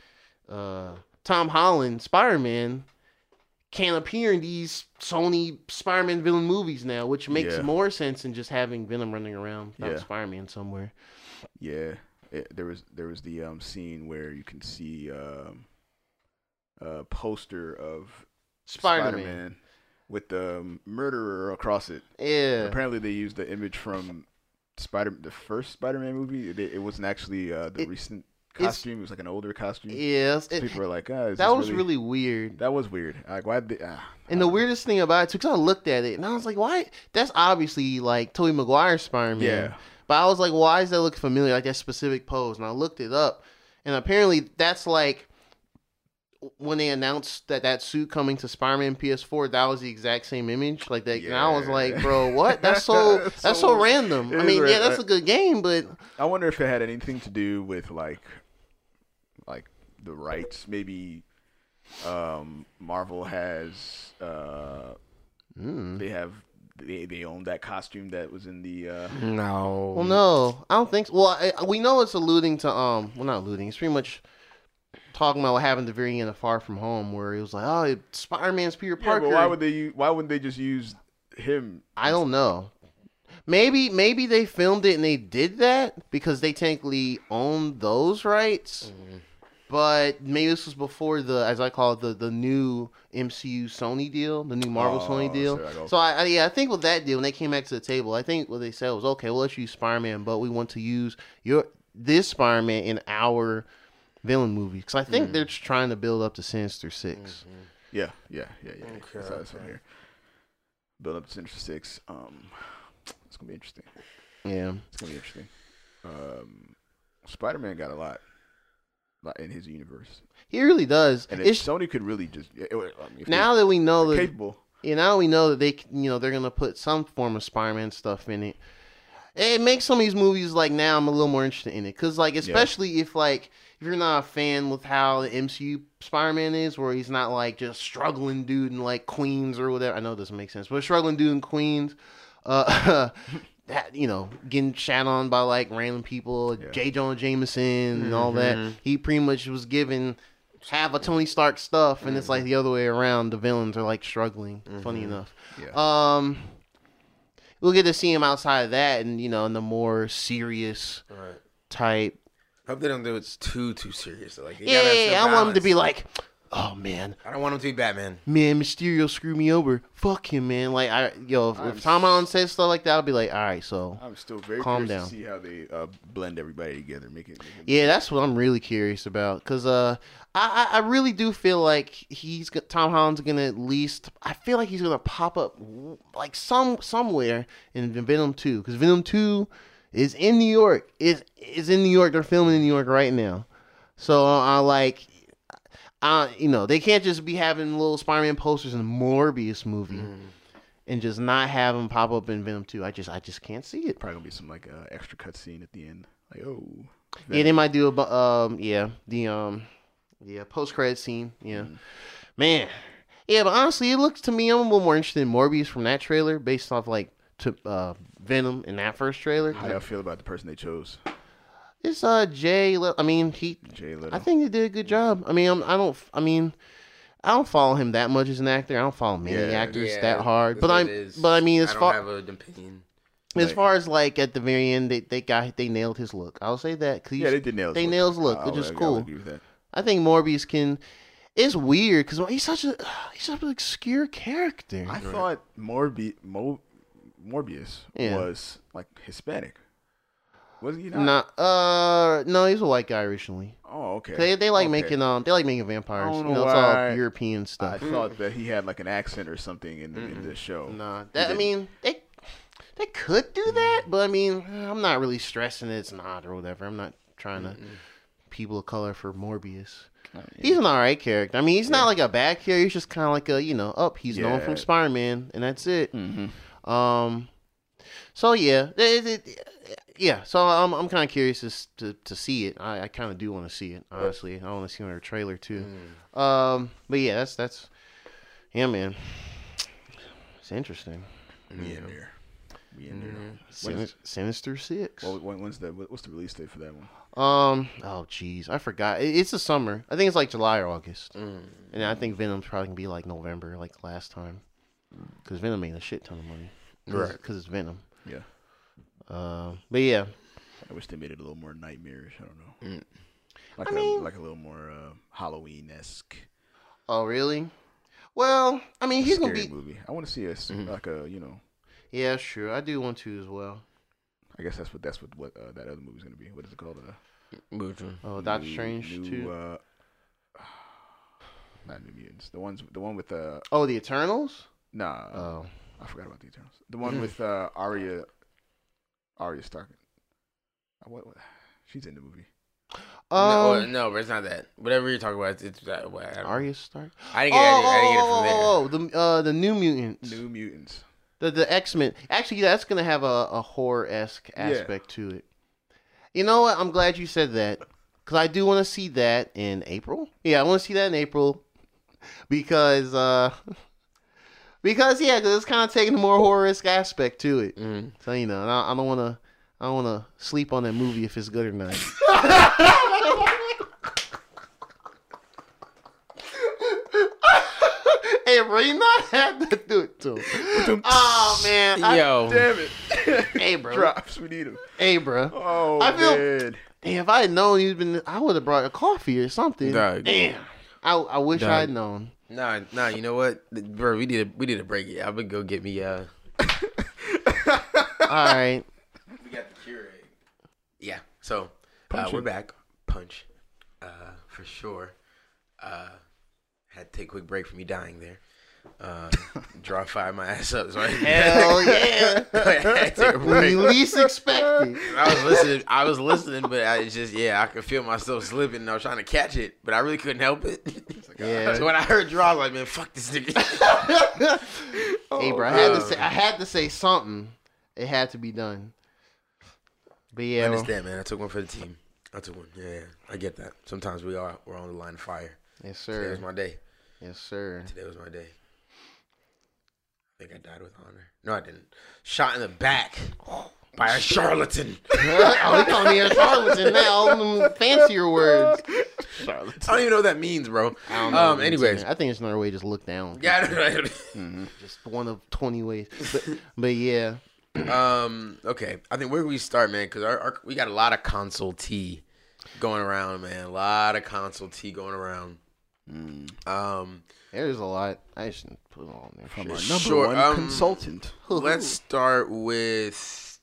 uh, Tom Holland Spider-Man can appear in these Sony Spider-Man villain movies now, which makes Yeah. more sense than just having Venom running around without Yeah. Spider-Man somewhere. Yeah, it, there was there was the um scene where you can see um a poster of Spider-Man. Spider-Man with the um, murderer across it. Yeah. Apparently, they used the image from Spider the first Spider-Man movie. It, it wasn't actually uh, the It- recent it's- costume. It was like an older costume. Yes. So it- people are like, is that was really weird. that was weird. Like, why? They, ah, And the weirdest thing about it too, because I looked at it and I was like, why? That's obviously like Tobey Maguire's Spider-Man. Yeah. But I was like, why does that look familiar? Like that specific pose. And I looked it up. And apparently that's like when they announced that that suit coming to Spider-Man PS4, that was the exact same image. Like that. And I was like, bro, what? That's so, It's that's so- so random. I mean, yeah, that's a good game, but I wonder if it had anything to do with like, like the rights. Maybe um, Marvel has uh, mm. they have they they own that costume that was in the. Uh, No. Well, no, I don't think. So. Well, I, we know it's alluding to um. Well, not alluding. It's pretty much talking about what happened at the very end of Far From Home, where he was like, "Oh, Spider Man's Peter yeah, Parker." but why would they? u- Why wouldn't they just use him? I don't know. Maybe maybe they filmed it and they did that because they technically own those rights. But maybe this was before the, as I call it, the the new MCU Sony deal, the new Marvel Oh, Sony deal. so I So I, I yeah, I think with that deal, when they came back to the table, I think what they said was, okay, we'll let you use Spider Man, but we want to use your this Spider Man in our villain movie because I think they're just trying to build up to Sinister 6 Yeah, yeah, yeah, yeah. Okay, That's, that's what I okay. hear. Build up to Sinister Six. Um, it's gonna be interesting. Yeah, It's gonna be interesting. Um, Spider Man got a lot, lot in his universe, he really does. and if It's Sony could really just I mean, now that we know that capable. Yeah, now we know that they, you know, they're gonna put some form of Spider-Man stuff in it. It makes some of these movies like now I'm a little more interested in it because like especially if like if you're not a fan with how the MCU Spider-Man is, where he's not like just struggling dude in like Queens or whatever. I know it doesn't make sense, but struggling dude in Queens, uh, that you know getting shat on by like random people, Yeah. J. Jonah Jameson and all that. Mm-hmm. He pretty much was given half a Tony Stark stuff, and it's like mm-hmm. the other way around. The villains are like struggling. Funny mm-hmm. enough. Yeah. Um, we'll get to see him outside of that, and you know, in the more serious Right. type. Hope they don't do it too too serious. Like, Yeah, yeah, yeah, I want him to be like, oh man, I don't want him to be Batman. man, Mysterio screwed me over. Fuck him, man. Like, I yo, if, I'm if Tom Holland says stuff like that, I'll be like, all right, so I'm still very Calm down. to see how they uh, blend everybody together, make it. Make it Yeah, that's what I'm really curious about. Cause uh, I I I really do feel like he's Tom Holland's gonna at least. I feel like he's gonna pop up like some somewhere in Venom Two. Cause Venom Two is in New York. is is in New York. They're filming in New York right now. So I like. Uh, you know, they can't just be having little Spider-Man posters in the Morbius movie and just not have them pop up in Venom 2. I just, I just can't see it. probably gonna be some like uh, extra cut scene at the end. Like, oh, Yeah, they might do a um yeah the um yeah post credit scene yeah man yeah but honestly it looks to me I'm a little more interested in Morbius from that trailer based off like to uh Venom in that first trailer. How y'all feel about the person they chose? It's uh Jay. Le- I mean he Jared Leto. I think they did a good job. I mean I'm, I don't I mean I don't follow him that much as an actor. I don't follow many Yeah, actors Yeah, that hard. But I'm it is. but I mean as I don't far have an opinion. as Like- far as like at the very end they they got they nailed his look. I'll say that. 'cause yeah, they did nail. his they look. nail his look, I'll- which is I'll- I'll cool. agree with that. I think Morbius can. It's weird because he's such a he's such an obscure character. I thought Morbi- Mo- Morbius Yeah. was like Hispanic. Was he not? Not uh no, he's a white guy originally. Oh, okay. They they like Okay. making um they like making vampires. I You don't know, it's all. European stuff. I stuff. thought that he had like an accent or something in the, in the show. Nah, that I mean they they could do that, but I mean I'm not really stressing it's not or whatever. I'm not trying to people of color for Morbius. He's an alright character. I mean, he's not like a bad character. He's just kind of like a you know, up. he's known from Spider Man, and that's it. Mm-hmm. Um, so yeah, it- it- yeah. So I'm I'm kind of curious as to to see it. I, I kind of do want to see it. Honestly, I want to see another trailer too. Um, but yeah, that's that's yeah, man. It's interesting. We in there. We in there. Sin- Sinister Six. Well, when, when's the what's the release date for that one? Um. Oh, jeez, I forgot. It, it's the summer. I think it's like July or August, and I think Venom's probably gonna be like November, like last time, because Venom made a shit ton of money. Right. Because it's Venom. Yeah. Uh, but yeah, I wish they made it a little more nightmarish. I don't know. Mm. Like I a, mean- like a little more uh, Halloween esque Oh, really? Well, I mean, he's scary gonna be. movie. I want to see a s- Mhm. like a you know. Yeah, sure. I do want to as well. I guess that's what that's what what uh, that other movie's gonna be. What is it called? Uh, Which one? Oh, Doctor New- Strange new, too. Uh, not New Mutants. The ones the one with uh oh, the Eternals. nah. Oh, I forgot about the Eternals. The one with uh Arya Arya Stark. Uh, what, what? She's in the movie. no, um, no, but it's not that. Whatever you're talking about, it's, it's that. What, I, don't, Arya Stark. I didn't get, it, I didn't get it from there. oh, oh, oh, the uh, the New Mutants. New Mutants. The the X Men. Actually, that's gonna have a, a horror esque Yeah. aspect to it. You know what? I'm glad you said that because I do want to see that in April. Yeah, I want to see that in April because uh because yeah, because it's kind of taking a more horror esque aspect to it. Mm. So you know, I, I don't want to I don't want to sleep on that movie if it's good or not. hey, bro, you not had to do it to him. Oh man, I, Yo, Damn it! hey, bro, Drops. We need him. hey, bro. Oh I feel- man. Damn, if I had known you'd been, I would have brought a coffee or something. Dog. Damn, I, I wish Dog. I had known. Nah, nah. You know what, bro? We need a we need to break it. I'm gonna go get me uh. All right, We got the Keurig. Yeah. So uh, Punch we're back. Punch, uh, for sure. Uh, had to take a quick break from me dying there. Uh, draw fire my ass up. So I, hell yeah. I had to take a when you least expect it. I was listening. I was listening, but I just yeah, I could feel myself slipping. and I was trying to catch it, but I really couldn't help it. Yeah. so when I heard draw, I was like, man, fuck this nigga. hey, bro, I had to um, say, I had to say something. It had to be done. But yeah, I understand, man. I took one for the team. I took one. Yeah, yeah, I get that. Sometimes we are we're on the line of fire. yes, sir. Today was my day. Yes, sir. Today was my day. I think I died with honor. No, I didn't. Shot in the back by a charlatan. oh, he called me a charlatan now. All them fancier words. Charlotte. I don't even know what that means, bro. I don't know. Um. what it means Anyways, either. I think it's another way to just look down. yeah. I don't know. Just one of twenty ways. But, but yeah, Um. Okay. I think where do we start, man? Because our, our we got a lot of console tea going around, man. A lot of console tea going around. Um. there's a lot. I shouldn't put it all in there. From Shit. our number Sure, one um, consultant. Let's start with.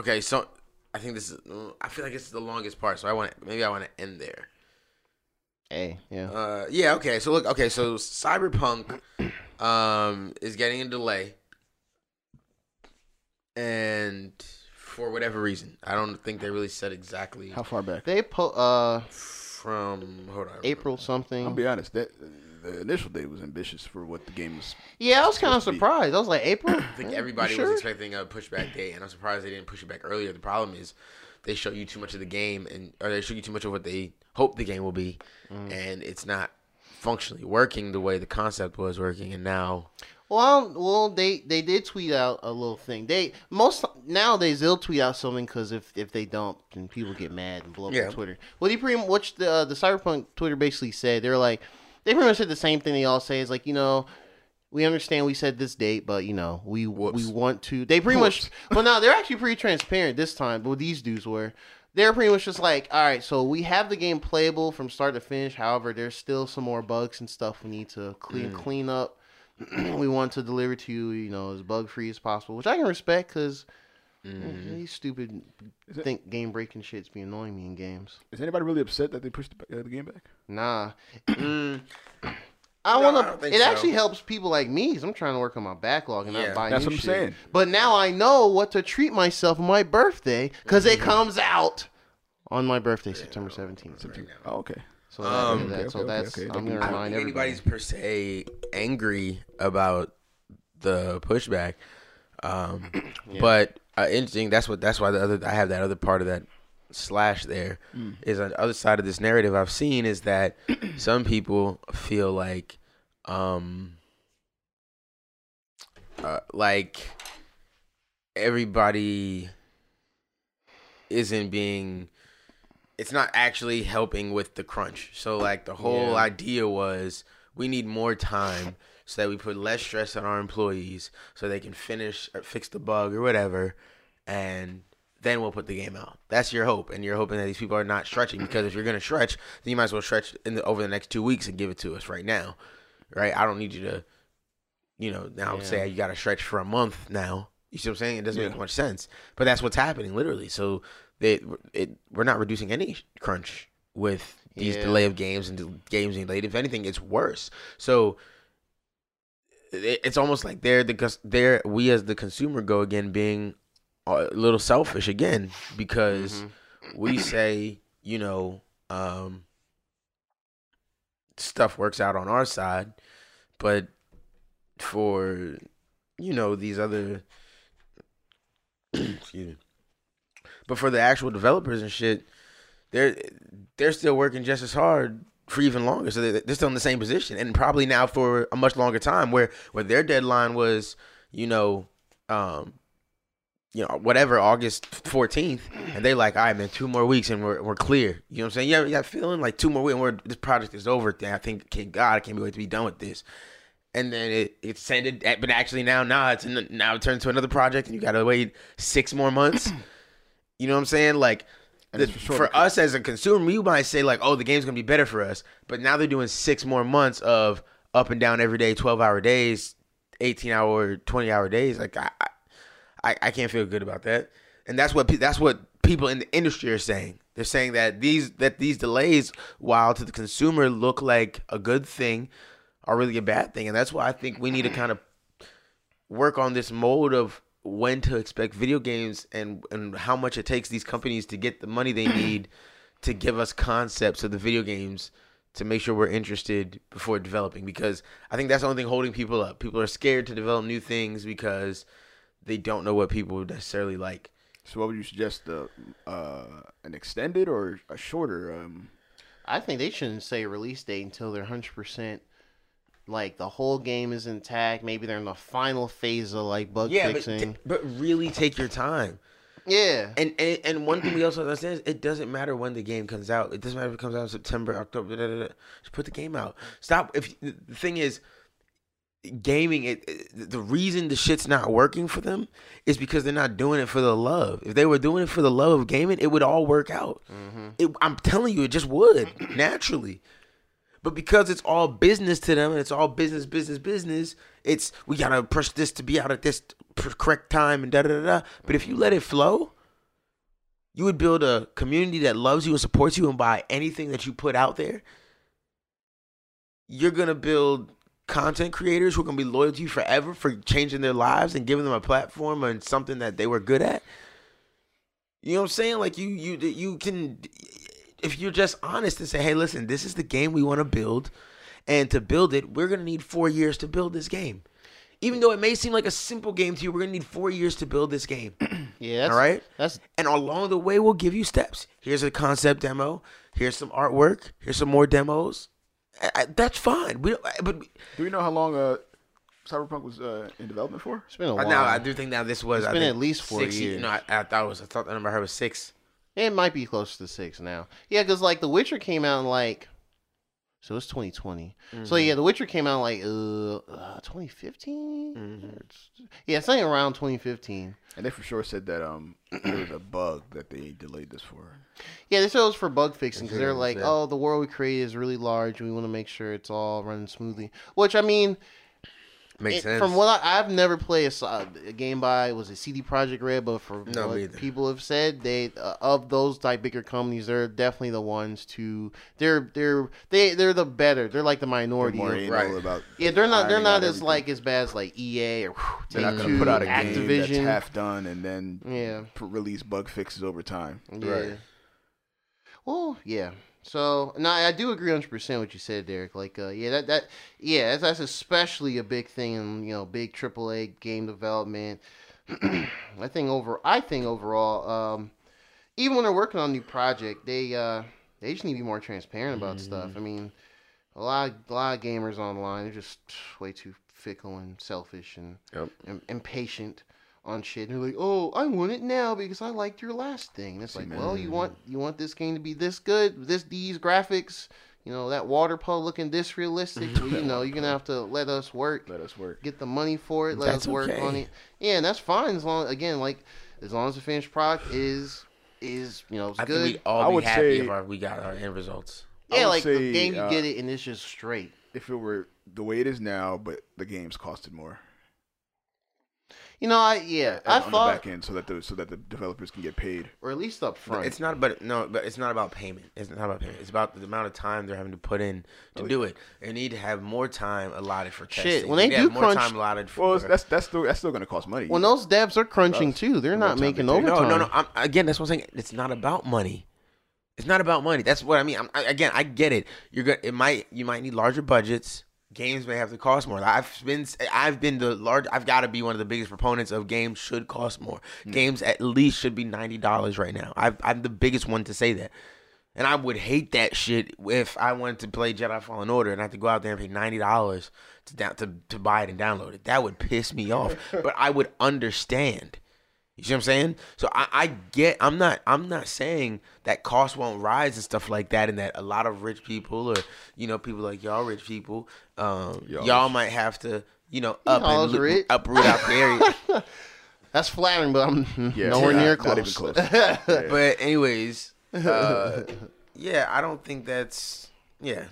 Okay, so I think this is. I feel like it's the longest part, so I want to maybe I want to end there. Hey, yeah. Uh, yeah. Okay. So look. Okay. So Cyberpunk, um, is getting a delay, and for whatever reason, I don't think they really said exactly How far back? They put uh from. Hold on. April something. I'll be honest. That the initial date was ambitious for what the game was. Yeah, I was kind of supposed to be. surprised. I was like, April. I think everybody was expecting a pushback date, and I'm surprised they didn't push it back earlier. The problem is they show you too much of the game, and or they show you too much of what they hope the game will be, mm. and it's not functionally working the way the concept was working. And now, Well, well, they they did tweet out a little thing. They most nowadays they'll tweet out something because if if they don't, then people get mad and blow up Yeah. on Twitter. What he pretty much the uh, the Cyberpunk Twitter basically said they're like they pretty much said the same thing they all say is like you know. We understand we said this date, but you know we Whoops. we want to. They pretty much, well, no, they're actually pretty transparent this time. But these dudes were, they're pretty much just like, all right, so we have the game playable from start to finish. However, there's still some more bugs and stuff we need to clean Mm. clean up. we want to deliver to you, you know, as bug free as possible, which I can respect because mm, these stupid it- think game breaking shits be annoying me in games. Is anybody really upset that they pushed the, uh, the game back? Nah, mm, I No, want to. It so. actually helps people like me because I'm trying to work on my backlog and Yeah. not buy That's new what I'm shit. saying. But now I know what to treat myself on my birthday because Mm-hmm. it comes out on my birthday, September 17th. Oh, okay. So, that, Um, that, okay, so okay, that's okay. I'm gonna I don't remind think everybody. anybody's per se angry about the pushback. Um, But uh, interesting. That's what. That's why the other. I have that other part of that slash there is on the other side of this narrative I've seen is that some people feel like, um, uh, like everybody isn't being it's not actually helping with the crunch. So like the whole Yeah. idea was we need more time so that we put less stress on our employees so they can finish or fix the bug or whatever and then we'll put the game out. That's your hope, and you're hoping that these people are not stretching because if you're gonna stretch, then you might as well stretch in the, over the next two weeks and give it to us right now, right? I don't need you to, you know, now Yeah. say you got to stretch for a month now. You see what I'm saying? It doesn't Yeah. make much sense, but that's what's happening literally. So they, it, we're not reducing any crunch with these Yeah. delay of games and games being delayed. If anything, it's worse. So it, it's almost like they're the they're we as the consumer go again being a little selfish again because Mhm. we say you know um stuff works out on our side but for you know these other excuse me but for the actual developers and shit they're they're still working just as hard for even longer. So they're, they're still in the same position. And probably now for a much longer time where where their deadline was you know um you know whatever august 14th and they like all right man two more weeks and we're, we're clear. You know what i'm saying? Yeah yeah feeling like two more weeks and we're, this project is over. Then i think can god i can't wait to be done with this. And then it it's ended but actually now nah it's in, now it turns to another project and you gotta wait six more months. You know what i'm saying? Like the, for for us as a consumer, we might say like, "Oh, the game's gonna be better for us," but now they're doing six more months of up and down every day, twelve hour days, eighteen hour, twenty hour days. Like, I, I, I can't feel good about that. And that's what that's what people in the industry are saying. They're saying that these that these delays, while to the consumer look like a good thing, are really a bad thing. And that's why I think we need to kind of work on this mode of when to expect video games and and how much it takes these companies to get the money they need to give us concepts of the video games to make sure we're interested before developing because I think that's the only thing holding people up. People are scared to develop new things because they don't know what people would necessarily like. So what would you suggest? Uh, uh, an extended or a shorter? Um, I think they shouldn't say release date until they're hundred percent. Like the whole game is intact. Maybe they're in the final phase of like bug Yeah, but, fixing. t- but really take your time. yeah, And, and and one thing we also understand is it doesn't matter when the game comes out. It doesn't matter if it comes out in September, October. Da, da, da. Just put the game out. Stop. If the thing is, gaming, it, it the reason the shit's not working for them is because they're not doing it for the love. If they were doing it for the love of gaming, it would all work out. Mm-hmm. It, I'm telling you, it just would naturally. But because it's all business to them and it's all business, business, business, it's we gotta push this to be out at this correct time and da da da. But if you let it flow, you would build a community that loves you and supports you and buy anything that you put out there. You're gonna build content creators who are gonna be loyal to you forever for changing their lives and giving them a platform and something that they were good at. You know what I'm saying? Like you you you can if you're just honest and say, "Hey, listen, this is the game we want to build." And to build it, we're gonna need four years to build this game. Even though it may seem like a simple game to you, we're gonna need four years to build this game. yeah. That's, All right. That's And along the way, we'll give you steps. Here's a concept demo. Here's some artwork. Here's some more demos. I, I- that's fine. We don't, but do we know how long uh, Cyberpunk was uh, in development for? it's been a while. now I do think now this was. It's I been think at least four six, years. No, I, I thought it was. I thought the number I heard was six. It might be close to six now. Yeah, because like The Witcher came out in like, so it's 2020. So yeah, The Witcher came out like uh, uh 2015. Mhm. Yeah, something around 2015. And they for sure said that um there was a bug that they delayed this for. Yeah, they said it was for bug fixing because they're like, yeah. oh, the world we created is really large. We want to make sure it's all running smoothly. Which I mean, Makes it- sense. from what I, I've never played a game by was it CD Projekt Red, but for No, what people have said, they uh, of those type bigger companies, they're definitely the ones to they're they're they they're the better. They're like the minority. more of- Right. about yeah, they're not they're not as everything. like as bad as like EA or They're not gonna put out a game that's Activision. half done and then Yeah. release bug fixes over time. Yeah. Right. Well, yeah. So no, I do agree hundred percent what you said, Derek. Like, uh, yeah, that that yeah, that's, that's especially a big thing in you know big AAA game development. I think over, I think overall, um, even when they're working on a new project, they uh, they just need to be more transparent about stuff. I mean, a lot of, a lot of gamers online they're just way too fickle and selfish and, Yep. and impatient on shit. And they're like, "Oh, I want it now because I liked your last thing." And it's See, like, man. well, you want you want this game to be this good, this these graphics, you know, that water puddle looking this realistic. well, you know, you're gonna have to let us work, Let us work. get the money for it, let That's us work okay. on it. Yeah, and that's fine as long again, like as long as the finished product is is you know it's I good. think we all I be would happy say- if our, we got our end results. Yeah, would like the game you uh, get it and it's just straight. If it were the way it is now, but the games costed more. You know, I yeah, on I the thought, back end so that the so that the developers can get paid. or at least up front. It's not, but no, but it's not about payment. It's not about payment. It's about the amount of time they're having to put in to do it. They need to have more time allotted for testing. Shit, when they need to do have more crunch- time allotted for. Well, it's- that's that's still that's still going to cost money. when those devs are crunching too, they're not making they overtime. no, no, no. I'm, again, that's what I'm saying. It's not about money. It's not about money. That's what I mean. I'm, I, again, I get it. You're gonna. It might. You might need larger budgets. Games may have to cost more. I've been. I've been the large. I've got to be one of the biggest proponents of games should cost more. Hmm. Games at least should be ninety dollars right now. I've, I'm the biggest one to say that. And I would hate that shit if I wanted to play Jedi Fallen Order and I had to go out there and pay ninety dollars to down to, to buy it and download it. That would piss me off. but I would understand. You see what I'm saying? So I, I get I'm not I'm not saying that costs won't rise and stuff like that and that a lot of rich people or you know, people like y'all rich people, um, Y'all y'all might have to, you know, up Y'all and rich. lo- uproot out the area. That's flattering, but I'm Yeah, nowhere near not close. even close. Yeah. But anyways, uh, yeah, I don't think that's yeah.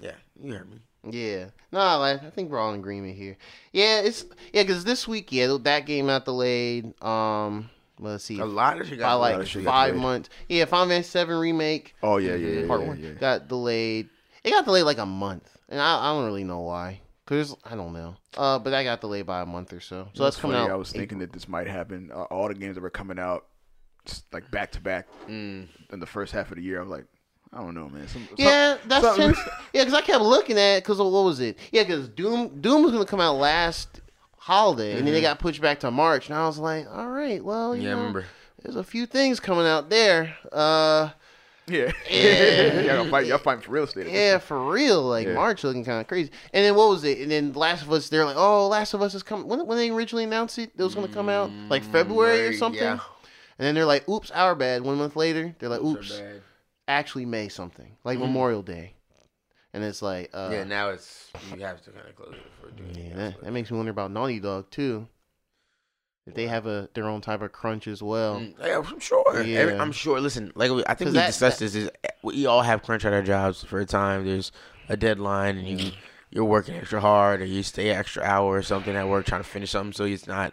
Yeah, you heard me. Yeah, no, like, I think we're all in agreement here. Yeah, it's yeah, because this week, yeah, that game got delayed. Um, let's see, A lot of shit by got lot like of shit five delayed. months. Yeah, Final Fantasy Seven remake Oh yeah, yeah, yeah, part yeah, one yeah. got delayed. It got delayed like a month, and I, I don't really know why. Cause I don't know. Uh, but that got delayed by a month or so. So that's coming funny, out. I was thinking that this might happen. Uh, all the games that were coming out, just like back to back Mm. in the first half of the year. I was like, I don't know, man. Some, some- Yeah, that's some- yeah. Because I kept looking at it. Because what was it? Yeah, because Doom Doom was gonna come out last holiday, and then they got pushed back to March. And I was like, all right, well, you Yeah, know, remember. there's a few things coming out there. Uh, yeah, Yeah. y'all, fight, y'all fighting for real estate. yeah, for real. Like Yeah. March looking kind of crazy. And then what was it? And then Last of Us. They're like, oh, Last of Us is coming. When when they originally announced it, it was gonna come out like February or Mm, something. yeah. And then they're like, oops, our bad. One month later, they're like, oops, bad. Actually May something, like Memorial Day. And it's like, uh, yeah, now it's you have to kind of close it for doing Yeah, that, that makes me wonder about Naughty Dog too. If they have a their own type of crunch as well. Mm, Yeah, I'm sure. Every- Yeah. I'm sure. Listen, like I think we that- discussed this. Is we all have crunch at our jobs for a time. There's a deadline, and you you're working extra hard, or you stay extra hour or something at work trying to finish something, so it's not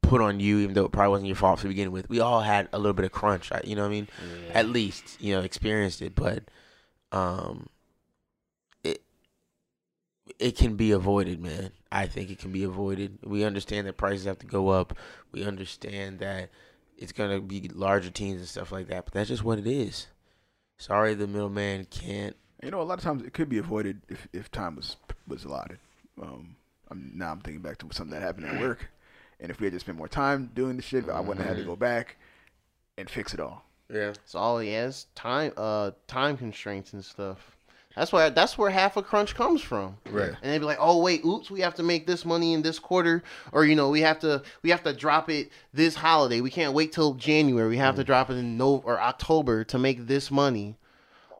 put on you, even though it probably wasn't your fault to begin with. We all had a little bit of crunch. right? You know what I mean? At least you know experienced it, but um, it it can be avoided, man. I think it can be avoided. We understand that prices have to go up. We understand that it's gonna be larger teams and stuff like that, but that's just what it is. Sorry, the middleman can't. You know, a lot of times it could be avoided if, if time was was allotted. Um, I'm, now I'm thinking back to something that happened at work, and if we had just spent more time doing the shit, I wouldn't have had to go back and fix it all. Yeah. It's all he has time uh time constraints and stuff. That's where that's where half a crunch comes from. Right. And they'd be like, "Oh wait, oops, we have to make this money in this quarter, or you know, we have to we have to drop it this holiday. We can't wait till January. We have to drop it in no or October to make this money."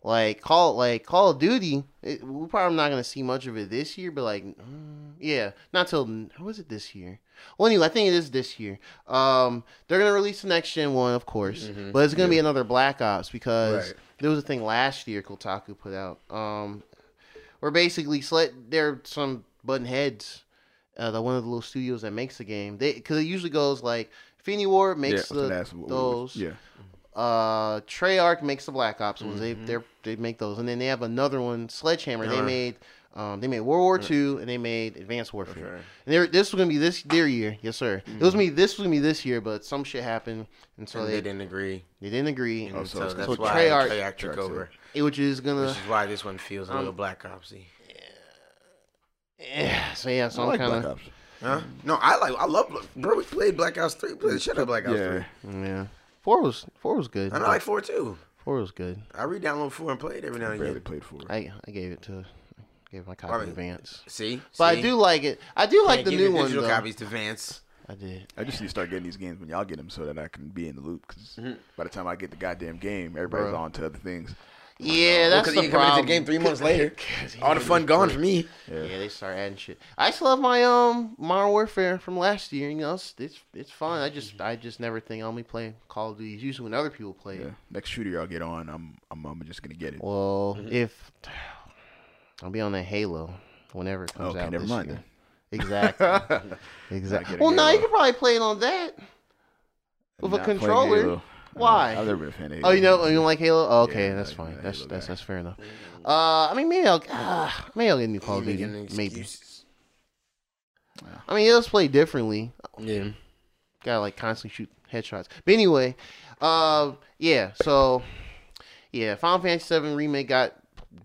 Like call like Call of Duty, it, we're probably not gonna see much of it this year, but like, mm, yeah, not till how was it this year? Well, anyway, I think it is this year. Um, they're gonna release the next gen one, of course, but it's gonna be another Black Ops because Right. there was a thing last year Kotaku put out. Um, where basically slet there are some button heads. Uh, the one of the little studios that makes the game. They because it usually goes like Infinity Ward makes yeah, the that's what- what- those. Yeah, Uh, Treyarch makes the Black Ops ones. Mm-hmm. They they they make those, and then they have another one, Sledgehammer. They Uh-huh. made um they made World War II and they made Advanced Warfare. Okay. And this was gonna be this their year, yes sir. It was gonna this was gonna be this year, but some shit happened, and so And they they didn't agree. they didn't agree, And Oh, so so, that's so why Treyarch- Treyarch took Treyarch over. which is gonna Which is why this one feels a Um, little Black Opsy. yeah. yeah. So yeah, so I I'm like kind of Huh? No, I like. I love. Bro, we played Black Ops three. Played the shit out of Black Ops Yeah, three. yeah. Four was four was good. And I like four too. Four was good. I re-download four and play it every now I and barely played four. I I gave it to gave my copy I in mean, advance. See, But I do like it. I do like Can't the give new your one digital though. copies to Vance. I did. I just need to start getting these games when y'all get them so that I can be in the loop. Because Mm-hmm. by the time I get the goddamn game, everybody's Bruh. on to other things. Yeah, that's because the you come into problem. the game three months later. All the fun gone for me. Yeah. Yeah, they start adding shit. I still have my um Modern Warfare from last year. You know, it's it's, it's fun. I just I just never think I'll be playing Call of Duty. Usually when other people play Yeah. it. Next shooter I'll get on, I'm I'm, I'm just gonna get it. Well, if I'll be on that Halo whenever it comes okay, out. never this mind year. Exactly. Exactly. getting Well, now you can probably play it on that with a controller. Why? I've never been a fan of Oh, you know, you don't like Halo? Oh, okay, Yeah, that's I'm fine. That's Halo that's guy. that's fair enough. Uh, I mean, maybe I'll uh, maybe I'll get a new Call of Duty. Maybe. excuses. I mean, it does play differently. Yeah. Gotta like constantly shoot headshots. But anyway, uh, yeah. So, yeah, Final Fantasy VII remake got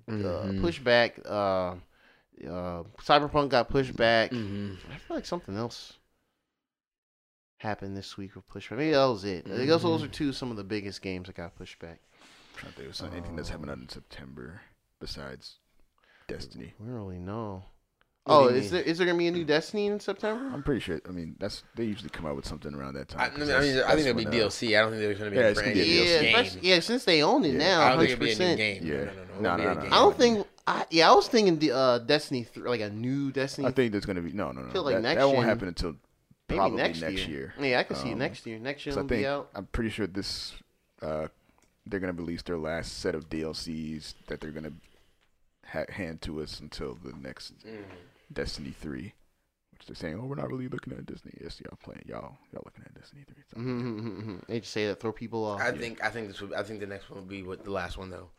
uh, Mhm. pushed back. Uh, uh, Cyberpunk got pushed back. Mhm. I feel like something else happened this week with pushback. Maybe that was it. I guess those are two some of the biggest games that got pushed back. trying to think of something, anything that's happening in September besides Destiny. We don't really know. What oh, is there is there gonna be a new Destiny in September? I'm pretty sure. I mean, that's they usually come out with something around that time. I, I 'cause mean, that's- I that's think it'll be uh, DLC. I don't think there's going to be Yeah, a gonna brand be new Yeah, DLC. game. yeah. Since they own it Yeah. now, I don't hundred think it'll be a new percent. game. Yeah. No, no, no. No, It'll no, no. I don't think. I, yeah, I was thinking the, uh, Destiny, th- like a new Destiny. I think there's gonna be no, no, no. Feel like that, next that won't year- happen until maybe probably next, next, year. year. Yeah, I can see it Um, next year. Next year 'cause I will think be out. I'm pretty sure this uh, they're gonna release their last set of DLCs that they're gonna ha- hand to us until the next Mm. Destiny three, which they're saying, oh, we're not really looking at Disney. Yes, y'all playing, y'all, y'all looking at Destiny three. So, Mm-hmm, They just say that throw people off. I think I think this would, I think the next one would be what the last one though,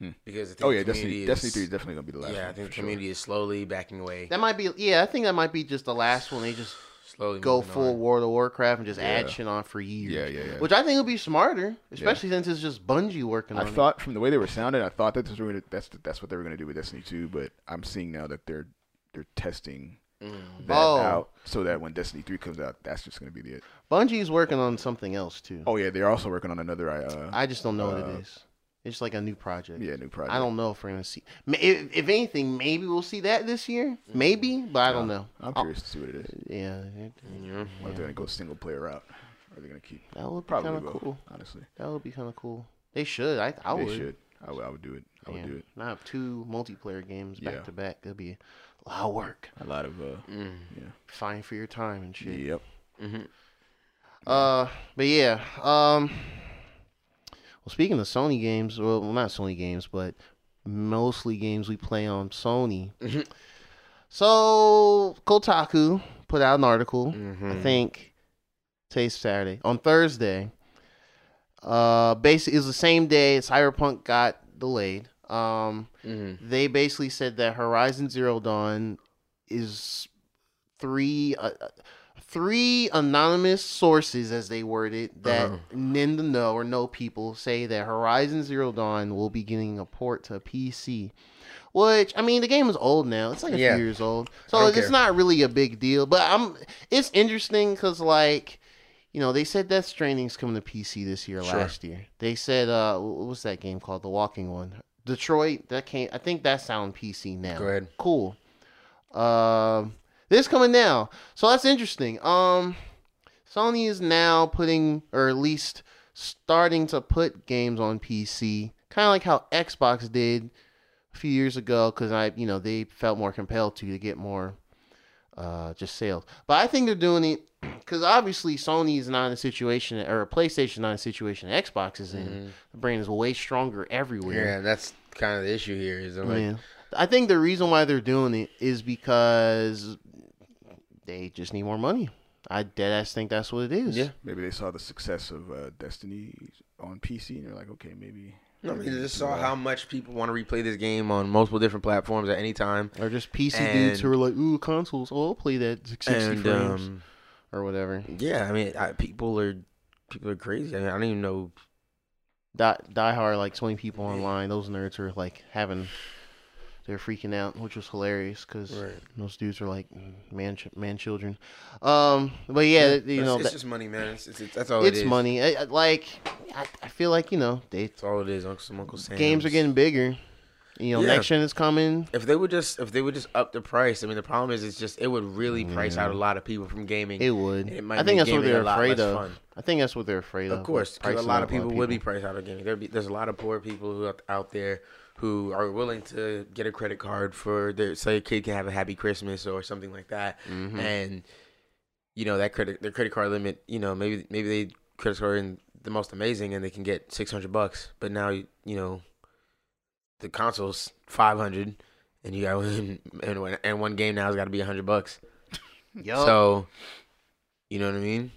Hmm. because I think Oh yeah, the community Destiny, Destiny three is definitely gonna be the last. One. Yeah, one, I think for the sure. community is slowly backing away. that might be. Yeah, I think that might be just the last one. They just slowly go full on. World of Warcraft and just add Yeah. shit on for years. Yeah, yeah, yeah. Which I think would be smarter, especially since it's just Bungie working I on it. thought from the way they were sounding, I thought that this was gonna, that's that's what they were going to do with Destiny 2, but I'm seeing now that they're they're testing Mm. that Oh. out so that when Destiny 3 comes out, that's just going to be the it. Bungie's working on something else too. Oh yeah, they're also working on another uh I just don't know what uh, it is. It's like a new project. yeah, new project. I don't know if we're gonna see. If, if anything, maybe we'll see that this year. Maybe, but I don't know. I'm I'll- curious to see what it is. Yeah, it- Yeah. Whether they're going to go single player out, or they're going to keep that would be probably kind of cool. honestly. That would be kind of cool. They should. I, I they would. should. I would, I would do it. I would do it. Not have two multiplayer games back Yeah. to back. That'd be a lot of work. A lot of uh Mm. yeah. Fine for your time and shit. Yep. Mhm. Uh, but yeah. Um, well, speaking of Sony games, well, not Sony games, but mostly games we play on Sony. Mhm. So Kotaku put out an article. I Mhm. think today's Saturday. On Thursday, uh, basically it was the same day Cyberpunk got delayed. Um, Mhm. they basically said that Horizon Zero Dawn is three uh, uh, three anonymous sources, as they worded, that Uh-huh. in the know or know people say that Horizon Zero Dawn will be getting a port to PC. Which I mean, the game is old now. It's like a Yeah. few years old, so it's care. not really a big deal. But I'm. It's interesting because like. You know, they said Death Stranding's coming to PC this year, Sure. last year. They said, uh, what was that game called? The Walking one. Detroit, that came, I think that's out on PC now. Go ahead. Cool. Um, this coming now. So that's interesting. Um, Sony is now putting, or at least starting to put games on PC, kind of like how Xbox did a few years ago, because I, you know, they felt more compelled to to get more, uh, just sales. But I think they're doing it because obviously Sony is not in a situation, or PlayStation not in a situation Xbox is in. The brand is way stronger everywhere. Yeah, that's kind of the issue here. Is I'm like, Yeah. I think the reason why they're doing it is because they just need more money. I dead ass think that's what it is. Yeah. Maybe they saw the success of uh, Destiny on PC and they're like, okay, maybe. No, I mean, we just saw how much people want to replay this game on multiple different platforms at any time. Or just PC And- dudes who are like, ooh, consoles. Oh, I'll play that 60 And frames um, or whatever. yeah, I mean, I, people are people are crazy. I mean, I don't even know. Die, die Hard, like 20 people online. Those nerds are like having, they're freaking out, which was hilarious because Right. those dudes are like man, man children. Um, but yeah, you It's, know, it's that- just money, man. It's, it's, it's- that's all it's it is. money. I, I- like, I, I feel like you know they That's all it is. Uncle, Uncle Sam. games are getting bigger You know, Yeah. next gen is coming. If they would just if they would just up the price, I mean the problem is it's just it would really price out a lot of people from gaming. It would. It might I think that's what they're afraid of. fun. I think that's what they're afraid of. Of course, because a lot of people would be priced out of gaming. There be there's a lot of poor people who are out there who are willing to get a credit card for their say a kid can have a happy Christmas or something like that, Mhm. and you know that credit their credit card limit. You know maybe maybe they credit card in the most amazing and they can get six hundred bucks, but now you know the console's five hundred. And you got and one- and one game now has got to be hundred bucks. Yup. So, you know what I mean.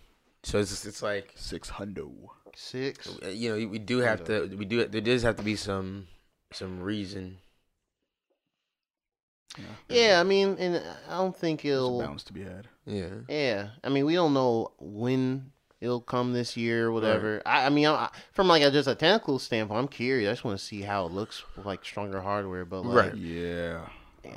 So it's it's like six hundred. hundo. Six. uh, you know, we do have to. We do. There does have to be some some reason. Yeah, I mean, and I don't think There's a it'll. balance to be had. Yeah. Yeah, I mean, we don't know when it'll come this year or whatever. I, I mean, I, from like a, just a technical standpoint, I'm curious. I just want to see how it looks with like stronger hardware. But like, Right. Yeah.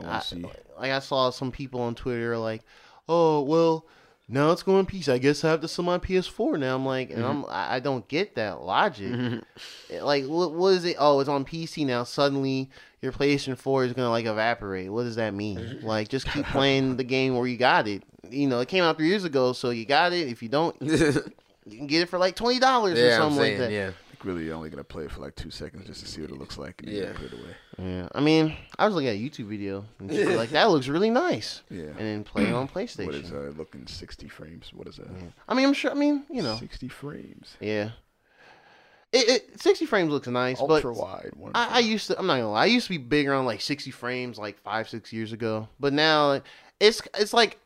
I I, see. like I saw some people on Twitter like, "Oh, well, now it's going PC. I guess I have to sell my PS4 now." I'm like, and I'm mm-hmm. I don't get that logic. Mm-hmm. Eh, like, what what is it? Oh, it's on PC now. Suddenly, your PlayStation 4 is gonna like evaporate. What does that mean? Mm-hmm. like, just keep playing the game where you got it. You know, it came out three years ago, so you got it. If you don't, you can get it for like twenty dollars or I'm something saying. like that. Yeah. Like, really, you're only gonna play it for like two seconds just to see what it looks like, and then Yeah. put it away. Yeah, I mean, I was looking at a YouTube video and shit, like that looks really nice, Yeah. and then play it on PlayStation. What is uh looking 60 frames? What is that? I mean, I'm sure. I mean, you know, 60 frames. yeah. It, it 60 frames looks nice, Ultra but wide. I, I used to. I'm not gonna lie. I used to be bigger on like 60 frames like five, six years ago. But now it's it's like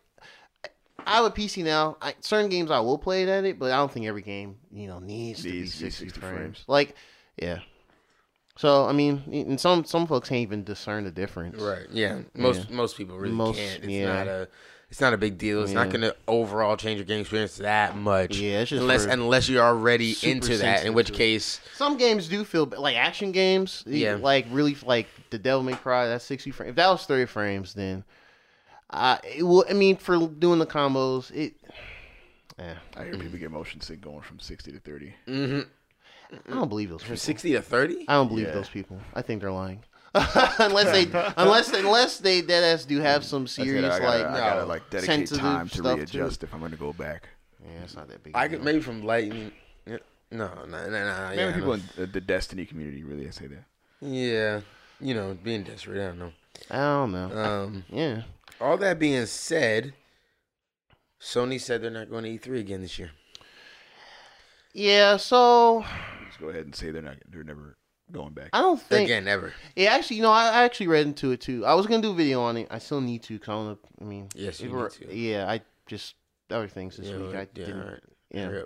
I have a PC now. I, certain games I will play it at it, but I don't think every game you know needs, Needs to to be be 60, 60 frames. frames. Like, yeah. So I mean, and some some folks can't even discern the difference. Right. Yeah. Most most people really Most- can't. It's yeah. not a. It's not a big deal. It's not going to overall change your game experience that much. Yeah, it's just unless unless you're already into that. In which case, Some games do feel like action games. Yeah. Like really, like the Devil May Cry. That's 60 frames. If that was 30 frames, then. Uh, it will, I mean, for doing the combos, it. Yeah. I hear people get motion sick going from 60 to 30. hmm I don't believe those from people. sixty to thirty. I don't believe Yeah. those people. I think they're lying. unless they, unless unless they dead ass do have some I said serious I gotta, like I gotta no, like dedicate sensitive time to stuff readjust if I'm gonna go back. Yeah, it's not that big. I deal. could maybe from lightning. No, no, no, no. no Maybe yeah, people no. in the, the Destiny community really say that. Yeah, you know, being desperate. I don't know. I don't know. Um, yeah. All that being said, Sony said they're not going to E3 again this year. Yeah. So Let's go ahead and say they're not. They're never going back. I don't think. again, ever. Yeah, actually, you know, I, I actually read into it too. I was gonna do a video on it. I still need to. Cause I don't. I mean, Yes, you need to. Yeah, I just other things this Yeah, week. I. Yeah, didn't. alright. Yeah, Hurry.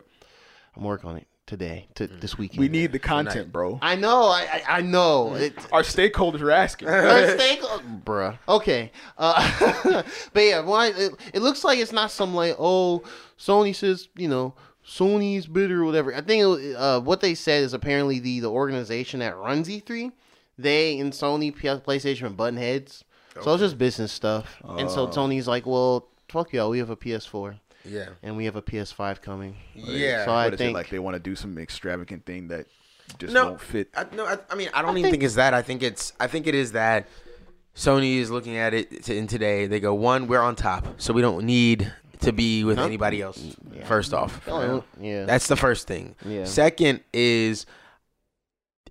I'm working on it today. To this weekend. We need the Tonight. content, bro. I know. I I, I know. It, Our stakeholders are asking. Our stake, bruh. Okay, uh, but yeah, why? It, it looks like it's not some like oh, Sony says you know Sony's bitter or whatever. I think it, uh, what they said is apparently the the organization that runs E3, they and Sony, P- PlayStation, and button heads. So it's just business stuff. And so Oh. Tony's like, well, fuck y'all, we have a PS4 Yeah. and we have a PS5 coming. Yeah. So I What is think- it like? They want to do some extravagant thing that just No. won't fit. I, no, I, I mean, I don't I even think- think, it's that. I think it's, I think it is that Sony is looking at it to, in today. They go, one, we're on top, so we don't need to be with Huh? anybody else. Yeah. First off, Oh, yeah. that's the first thing. yeah. Second is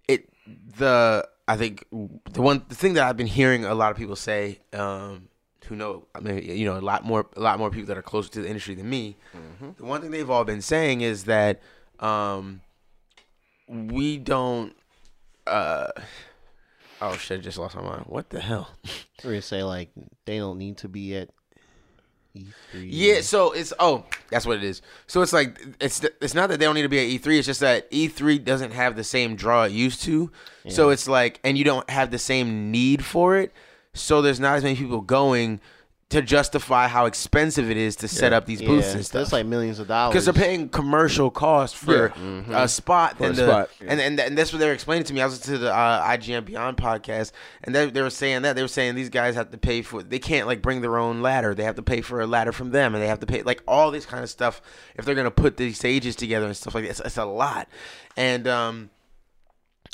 it the I think the one the thing that I've been hearing a lot of people say, um, who know I mean you know a lot more a lot more people that are closer to the industry than me. The one thing they've all been saying is that um, we don't. Uh, oh shit! I just lost my mind. What the hell? We're gonna say like they don't need to be at E3. Yeah, so it's oh, that's what it is. So it's like it's it's not that they don't need to be at E3. It's just that E3 doesn't have the same draw it used to. So it's like, and you don't have the same need for it. So there's not as many people going to justify how expensive it is to set Yeah. up these booths yeah, and stuff. That's like millions of dollars. because they're paying commercial cost for a spot, For a and, the, spot, and and and that's what they're explaining to me. I was to the uh, IGN Beyond podcast, and they, they were saying that they were saying these guys have to pay for. They can't like bring their own ladder. They have to pay for a ladder from them, and they have to pay like all this kind of stuff if they're gonna put these stages together and stuff like that. It's, it's a lot, and um,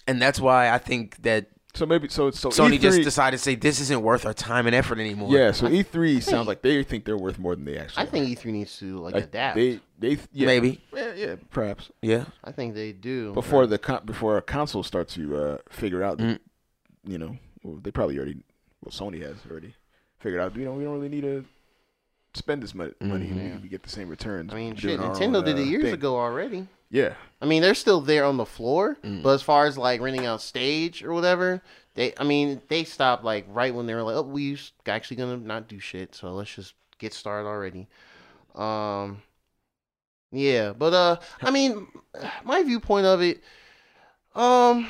and that's why I think that So maybe so it's so Sony E3, just decided to say this isn't worth our time and effort anymore. Yeah, so E3 sounds like they think they're worth more than they actually. I think. E3 needs to like Like, adapt. They they yeah, Maybe. yeah, yeah perhaps Yeah. I think they do. before the con- before a console starts to uh, figure out, Mm. you know, well, they probably already well Sony has already figured out. You know, we don't really need to spend this money. money Mhm. We, we get the same returns. I mean, shit, Nintendo own, did it uh, years thing. ago already. Yeah, I mean, they're still there on the floor, Mm. but as far as like renting out stage or whatever, they, I mean, they stopped like right when they were like, oh, we actually gonna not do shit, so let's just get started already. Um, yeah, but uh, I mean, my viewpoint of it, um,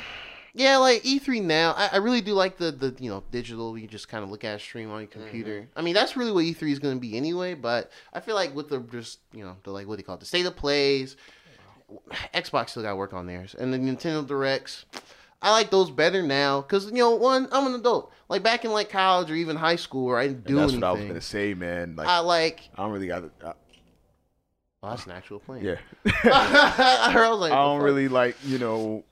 yeah, like E3 now, I, I really do like the the you know digital. You just kind of look at a stream on your computer. I mean, that's really what E3 is gonna be anyway. But I feel like with the just you know the like what do you call it, the state of plays. Xbox still got to work on theirs, and the Nintendo Directs. I like those better now because you know, one, I'm an adult. Like back in like college or even high school, where I didn't do that's anything. what I was gonna say, man. Like I like. I don't really got. Uh, Oh, that's an actual plan. yeah, I I was like, I don't really like you know.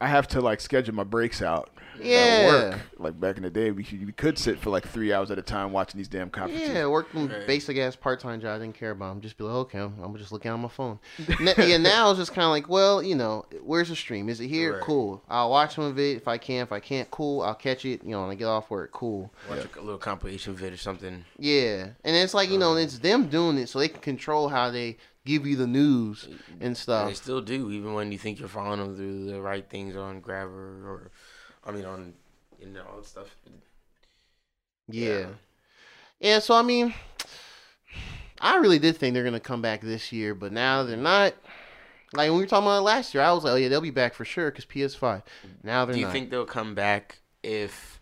I have to like schedule my breaks out. At Yeah. work. Like back in the day, we could, we could sit for like three hours at a time watching these damn conferences. Yeah, worked on Right. basic ass part time job. I didn't care about. 'em. Just be like, okay, I'm, I'm just looking on my phone. N- yeah, now it's just kind of like, well, you know, where's the stream? Is it here? Right. Cool. I'll watch some of it if I can. If I can't, cool. I'll catch it. You know, when I get off work, cool. Watch a little compilation vid or something. Yeah, and it's like you know, uh-huh. it's them doing it so they can control how they give you the news and And stuff. they still do, even when you think you're following them through the right things on Grabber or, I mean, on you know all that stuff. Yeah. Yeah, so I mean, I really did think they're gonna come back this year, but now they're not. Like when we were talking about last year, I was like, oh yeah, they'll be back for sure because PS5. Now they're Do you not. think they'll come back if,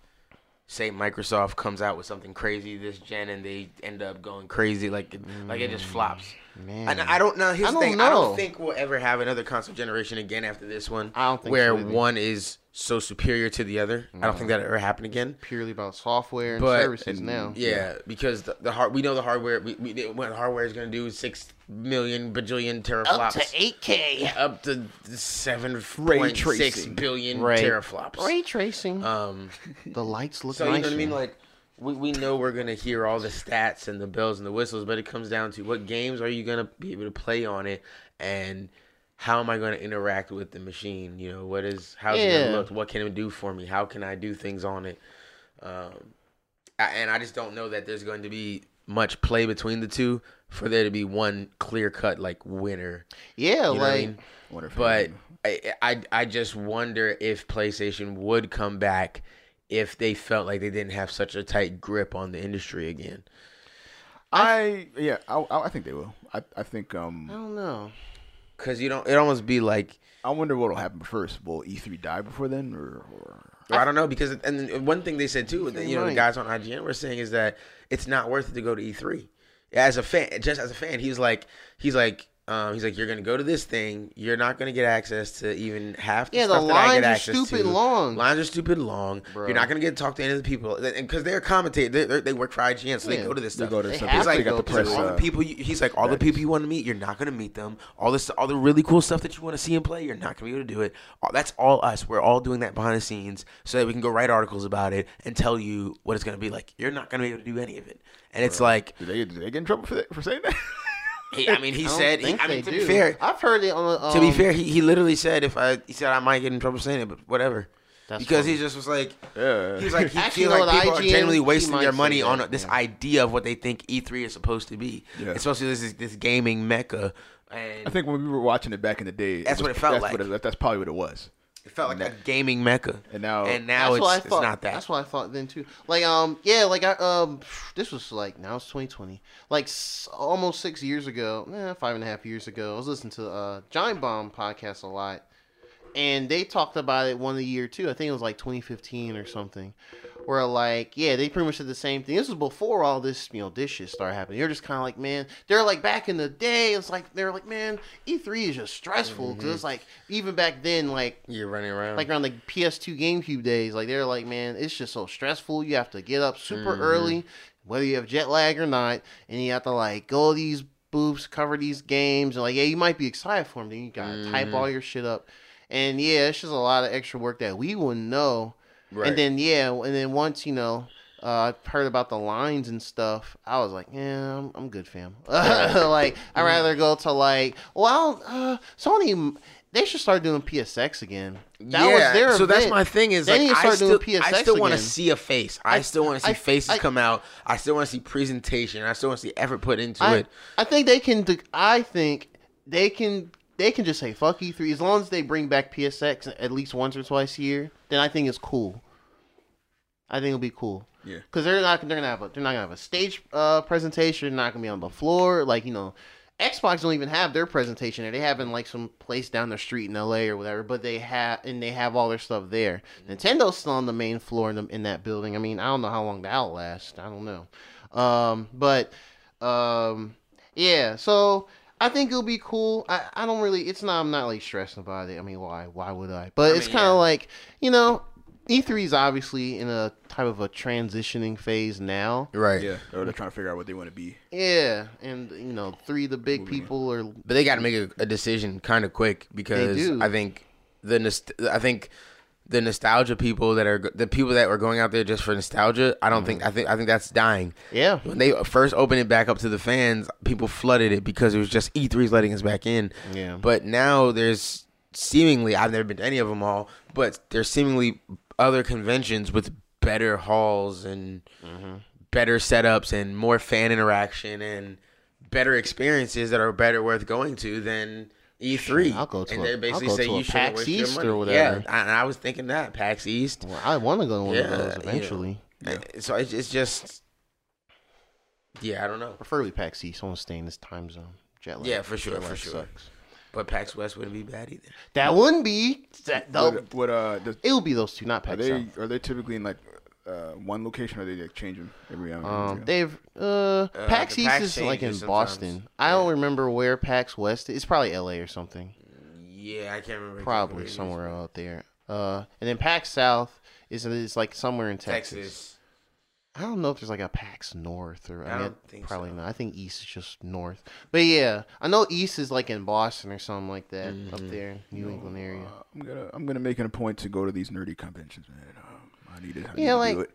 say, Microsoft comes out with something crazy this gen and they end up going crazy, like it, like it just flops? Man, And I don't know. Here's I don't thing. I don't think we'll ever have another console generation again after this one, I don't think where so one is so superior to the other. I don't think that'll ever happen again. purely about software and But- services and- now. Yeah, because the, the hard we know the hardware we, we what the hardware is going to do six million bajillion teraflops Up to 8K. up to seven Ray point six tracing. billion Right. teraflops. Ray tracing. Um, the lights look so nicer. you know what I mean? Like we, we know we're gonna hear all the stats and the bells and the whistles, but it comes down to what games are you gonna be able to play on it, and how am I gonna interact with the machine? You know, what is how's it Yeah. gonna look? What can it do for me? How can I do things on it? Um, I- and I just don't know that there's going to be much play between the two for there to be one clear cut like winner. yeah, You know what I like mean? But I, I I just wonder if PlayStation would come back if they felt like they didn't have such a tight grip on the industry again. I yeah, I, I I think they will. I I think um I don't know. Cause you don't. It almost be like I wonder what'll happen first. Will E3 die before then, or, or I don't know because and then one thing they said too, that, you know, the guys on IGN were saying is that it's not worth it to go to E3. As a fan, just as a fan, he's like, he's like, um, he's like, you're gonna go to this thing, you're not gonna get access to even half the Yeah, the that I lines are stupid long. Lines are stupid long. Bro. You're not gonna get to talk to any of the people, and because they're commentating, they they they work for IGN, so Yeah. they go to this they stuff. go to They some- have He's like, to go the to press. all the uh, people. You, he's like, all the people you want to meet, you're not gonna meet them. All this, all the really cool stuff that you want to see and play, you're not gonna be able to do it. All, that's all us. We're all doing that behind the scenes so that we can go write articles about it and tell you what it's gonna be like. You're not gonna be able to do any of it. And it's like, did they did they get in trouble for that, for saying that? he, I mean, he I don't said. He, I mean, they to be fair, I've heard it on. Um, to be fair, he, he literally said if I he said I might get in trouble saying it, but whatever. That's because funny. he just was like, Yeah. He's like, he Actually, feels like the people are IGN, genuinely he wasting their say money on that, this yeah. idea of what they think E3 is supposed to be. Yeah. It's supposed this this gaming mecca, and I think when we were watching it back in the day, That's was- what it felt that's like. What it, that's probably what it was. It felt like a gaming mecca. And now, And now it's, what it's not that. That's what I thought then too. Like um yeah, like I um this was like now it's 2020. Like s- almost six years ago, eh, five and a half years ago. I was listening to uh Giant Bomb podcast a lot, and they talked about it one a year too. I think it was like 2015 or something. Where like yeah, they pretty much said the same thing. This was before all this you know this shit started happening. You're just kind of like man, they're like back in the day. It's like they're like man, E3 is just stressful because it's mm-hmm. like even back then like You're running around. like around the PS2 GameCube days, like they're like, man, it's just so stressful. You have to get up super mm-hmm. early, whether you have jet lag or not, and you have to like go these booths, cover these games, and like, yeah, you might be excited for them, then you gotta type mm-hmm. all your shit up, and yeah, it's just a lot of extra work that we wouldn't know Right. And then yeah, and then once you know, uh, I've heard about the lines and stuff. I was like, yeah, I'm, I'm good, fam. like I'd rather go to like, well, uh, Sony. They should start doing PSX again. That yeah, was their so that's my thing is They like I still, I still want to see a face. I, I- still want to see I- faces I- come out. I still want to see presentation. I still want to see effort put into I, it. I think they can. do- I think they can. They can just say fuck E3 as long as they bring back PSX at least once or twice a year. Then I think it's cool. I think it'll be cool. Yeah. Because they're not. They're gonna have a. They're not gonna have a stage uh, presentation. They're not gonna be on the floor. Like you know, Xbox don't even have their presentation there. They have in like some place down the street in LA or whatever. But they have and they have all their stuff there. Nintendo's still on the main floor in, the, in that building. I mean, I don't know how long that'll last. I don't know. Um, but um, yeah. So I think it'll be cool. I, I don't really. It's not. I'm not like stressing about it. I mean, why? Why would I? But I it's kind of yeah. like you know. E3 is obviously in a type of a transitioning phase now. Right. Yeah, or they're trying to figure out what they want to be. Yeah, and you know, three of the big people are But they got to make a, a decision kind of quick because do. I think the I think the nostalgia people that are the people that were going out there just for nostalgia. I don't think. I think I think that's dying. yeah. When they first opened it back up to the fans, people flooded it because it was just E3's letting us back in. Yeah. But now there's seemingly I've never been to any of them all, but there's seemingly other conventions with better halls and Mm-hmm. better setups and more fan interaction and better experiences that are better worth going to than E3. I'll go to and a- they I'll basically go say to you should PAX waste your East money. or whatever. Yeah, and I was thinking that PAX East. Well, I want to go to one Yeah, of those eventually. Yeah. So it's, it's just, yeah, I don't know. Preferably PAX East. I want to stay in this time zone. Jet lag. Yeah, for sure, for sure. sucks. But PAX West wouldn't be bad either. That wouldn't be. That, they'll- What, what uh, does, it will be those two, not are PAX they South. are they typically in like uh, one location, or are they like changing every hour? Um, they've uh, PAX the East PAX is like in changes Boston. sometimes. I don't remember where PAX West is. It's probably L.A. or something. Yeah, I can't remember. exactly where Probably it is. somewhere out there. Uh, and then PAX South is is like somewhere in Texas. Texas. I don't know if there's like a PAX North or I, I mean, don't think probably so. not. I think East is just North. But yeah, I know East is like in Boston or something like that up Mm-hmm. there, New England area. Uh, I'm gonna I'm gonna make it a point to go to these nerdy conventions, man. Um, I need it. I Yeah, need to like- do it.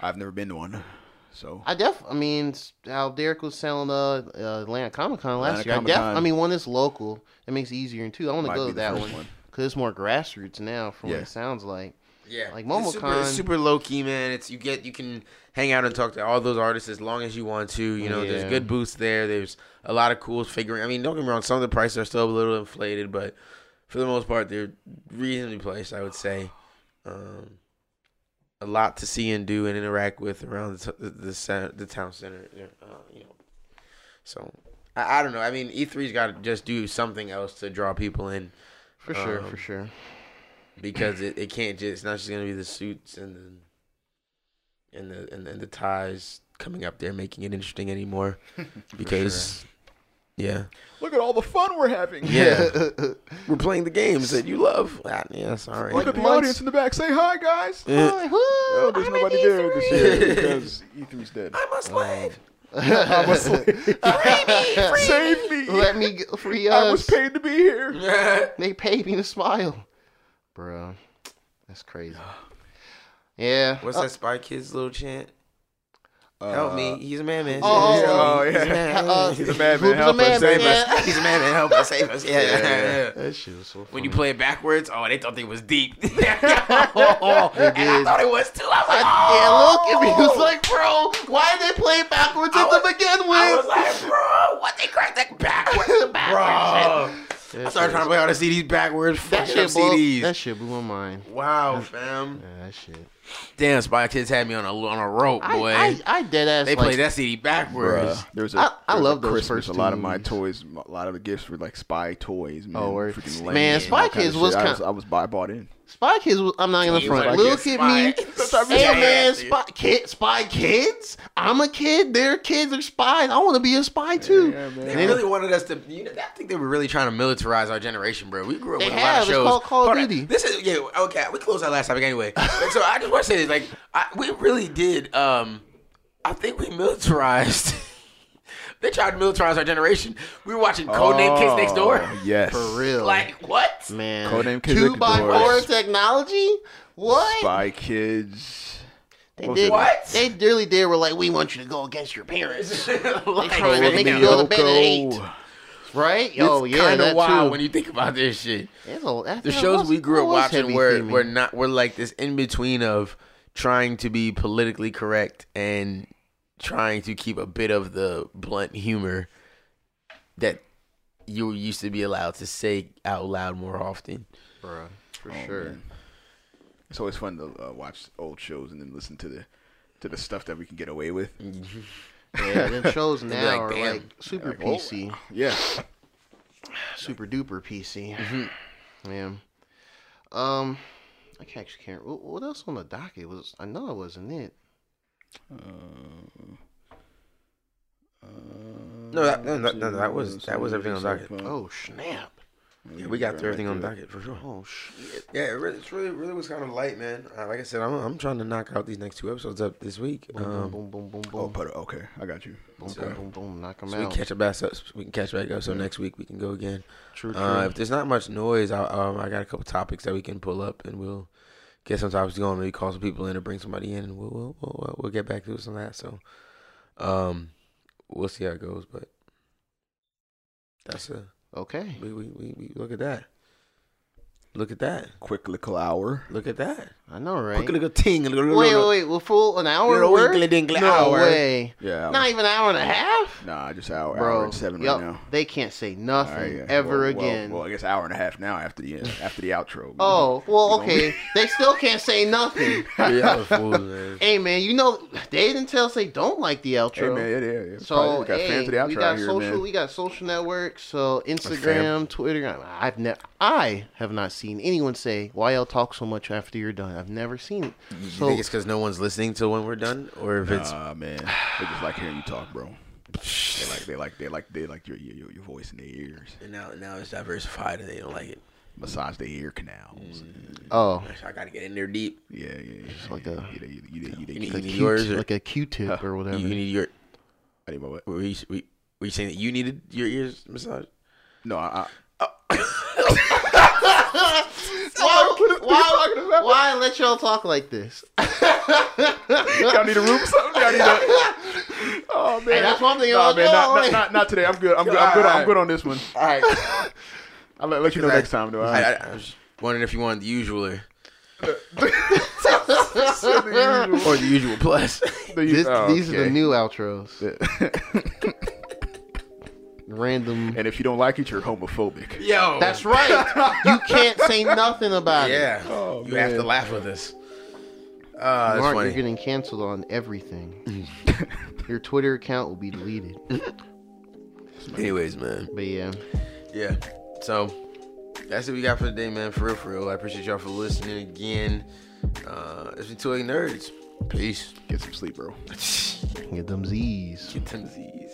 I've never been to one, so I def. I mean, s- how Derek was selling uh, uh Atlanta Comic Con last Atlanta year. I def. Comic-Con. I mean, one is local. It makes it easier And two, I want to go to that one one. because it's more grassroots now, from Yeah. what it sounds like. Yeah, Like It's super, it's super low key, man. It's you get you can hang out and talk to all those artists as long as you want to. You know, there's good booths there. There's a lot of cool figuring. I mean, don't get me wrong. Some of the prices are still a little inflated, but for the most part, they're reasonably priced. I would say. Um, a lot to see and do and interact with around the the, the, cen- the town center. Uh, you know, so I, I don't know. I mean, E3's got to just do something else to draw people in For sure, Um, for sure. because it, it can't just it's not just gonna be the suits and the and the and, the- and the ties coming up there making it interesting anymore because yeah look at all the fun we're having. yeah we're playing the games that you love Ah, yeah sorry Look at the months- audience in the back. Say hi, guys. Yeah. Hi, whoo, Oh, there's I'm nobody there this year because E3's dead. I'm a slave I'm a slave. Save me. Let me get free us. I was paid to be here. They paid me to smile, bro. That's crazy. Yeah. what's Uh, that Spy Kids little chant help me he's a man man Oh, yeah, oh, He's a yeah. man. Uh, He's a madman. Who's a Help us, save us. He's a man man help us save us yeah, Yeah, yeah. That shit was so funny. When you play it backwards, oh, they thought they was deep. and I thought it was too. I was like, oh. yeah, look at me. He was like, bro, why did they play it backwards I at was- the begin I was with? like, bro, what they cracked that backwards, bro. I started trying to play all the CDs backwards. That fucking up shit, blew, CDs. that shit blew my mind. wow, fam. Yeah, that shit. Damn, Spy Kids had me on a on a rope, I, boy. I, I dead ass. they like, played that CD backwards. Bruh, there was a, I- I there was love a those Christmas. first A lot of my toys, a lot of the gifts were like spy toys. Man, Oh. Freaking Man, Spy all kinda Kids was shit. I was, I was buy, bought in. Spy Kids. was- I'm not gonna You front. like Look it, at me. Spy. Hey Yeah. man, spy kid, spy kids. I'm a kid. Their kids are spies. I want to be a spy too. Yeah, man. They really wanted us to. You know, I think they were really trying to militarize our generation, bro. We grew up They with a have. lot It's of shows. called Call of Hold on. Duty. This is yeah. Okay, we closed our last topic anyway. Like, so I just want to say this: like, I, we really did. Um, I think we militarized. They tried to militarize our generation. We were watching Codename Kids Next oh, Door. Oh, Yes. For real. Like what? Man, Codename two Kendrick by Doors. four technology. What? Spy Kids. They What did. What? They really did. Were like, we want you to go against your parents. they trying to make you Lyoko. go to bed at eight, right? Oh it's yeah, kind of wild too. when you think about this shit. It's a- that- The shows was- we grew up watching were theming. were not were like this in between of trying to be politically correct and trying to keep a bit of the blunt humor that you used to be allowed to say out loud more often. Bruh, for Oh, sure. man. It's always fun to uh, watch old shows and then listen to the to the stuff that we can get away with. Yeah, the shows now like, are like super Like, oh, PC, Yeah. super duper PC. Mm-hmm. Yeah. Um, I actually can't. What, what else on the docket was? I know it wasn't it. No, that- no, no, no, that was- that was everything on docket. Oh snap! Yeah, we got through everything on the docket for sure. Oh shit! Yeah, it really, it's really, really was kind of light, man. Uh, like I said, I'm, I'm trying to knock out these next two episodes up this week. Boom, Um, boom, boom, boom, boom, Oh, boom, but okay, I got you. boom, Okay. boom, boom, boom. Knock them so we out. can catch up back up. We can catch back up. So next week we can go again. True, true. Uh, if there's not much noise, I, um, I got a couple topics that we can pull up, and we'll get some topics going. Maybe call some people in or bring somebody in, and we'll we'll we'll, we'll get back to some of that. So, um, we'll see how it goes. But that's a okay. we we, we, we look at that. Look at that. Quick little hour. Look at that. I know, right? Quick little ting. Wait, Wait, wait, wait. Well, full an hour Little winkly dinkly no hour. way. Yeah. Not even an hour and a half, Nah, just hour, bro. hour and seven yup, right now. They can't say nothing right, yeah. ever Well- well- again. Well, I guess hour and a half now after the uh, after the outro. oh, well, okay. they still can't say nothing. Y'all fools, man. hey, man, you know they didn't tell us they don't like the Hey outro. man, yeah, yeah, yeah. So Probably got hey, fans of the outro we got out here, social, man. we got social networks. So Instagram, Twitter. I've never, I have not seen anyone say why y'all talk so much after you're done. I've never seen it. You So think it's because no one's listening till when we're done, or if it's Nah, man, they just like hearing you talk, bro. They like, they like, they like, they like your your, your voice in their ears. and now now it's diversified and they don't like it. Massage their ear canals. Mm. oh, I gotta get in there deep. Yeah, yeah, yeah. like a- you, you, you, you, you, You you, need- like need yours or- like a Q-tip or whatever. You, you need your. I need my what? Were you, were you saying that you needed your ears massaged? No, I, why, why, why let y'all talk like this? I y'all need a room, or something. Y'all need a. Oh man, Hey, that's one thing Nah, man, not, not, not, not today. I'm good. I'm good. I'm good. I'm good on this one. All right. I'll let, let you know next time, though. all I. I, I was wondering if you wanted the usual or, The or the usual plus. usual- This, oh, These are the oh, new outros. Random. And if you don't like it, you're homophobic. Yo, That's right. you can't say nothing about it. yeah. Oh, you have to laugh with us. Uh, Mark, funny. you're getting canceled on everything. Your Twitter account will be deleted. Anyways, man. But yeah, Yeah. So that's what we got for today, man. For real, for real. I appreciate y'all for listening again. Uh, it's been two nerds. Peace. Get some sleep, bro. get them Z's. Get them Z's.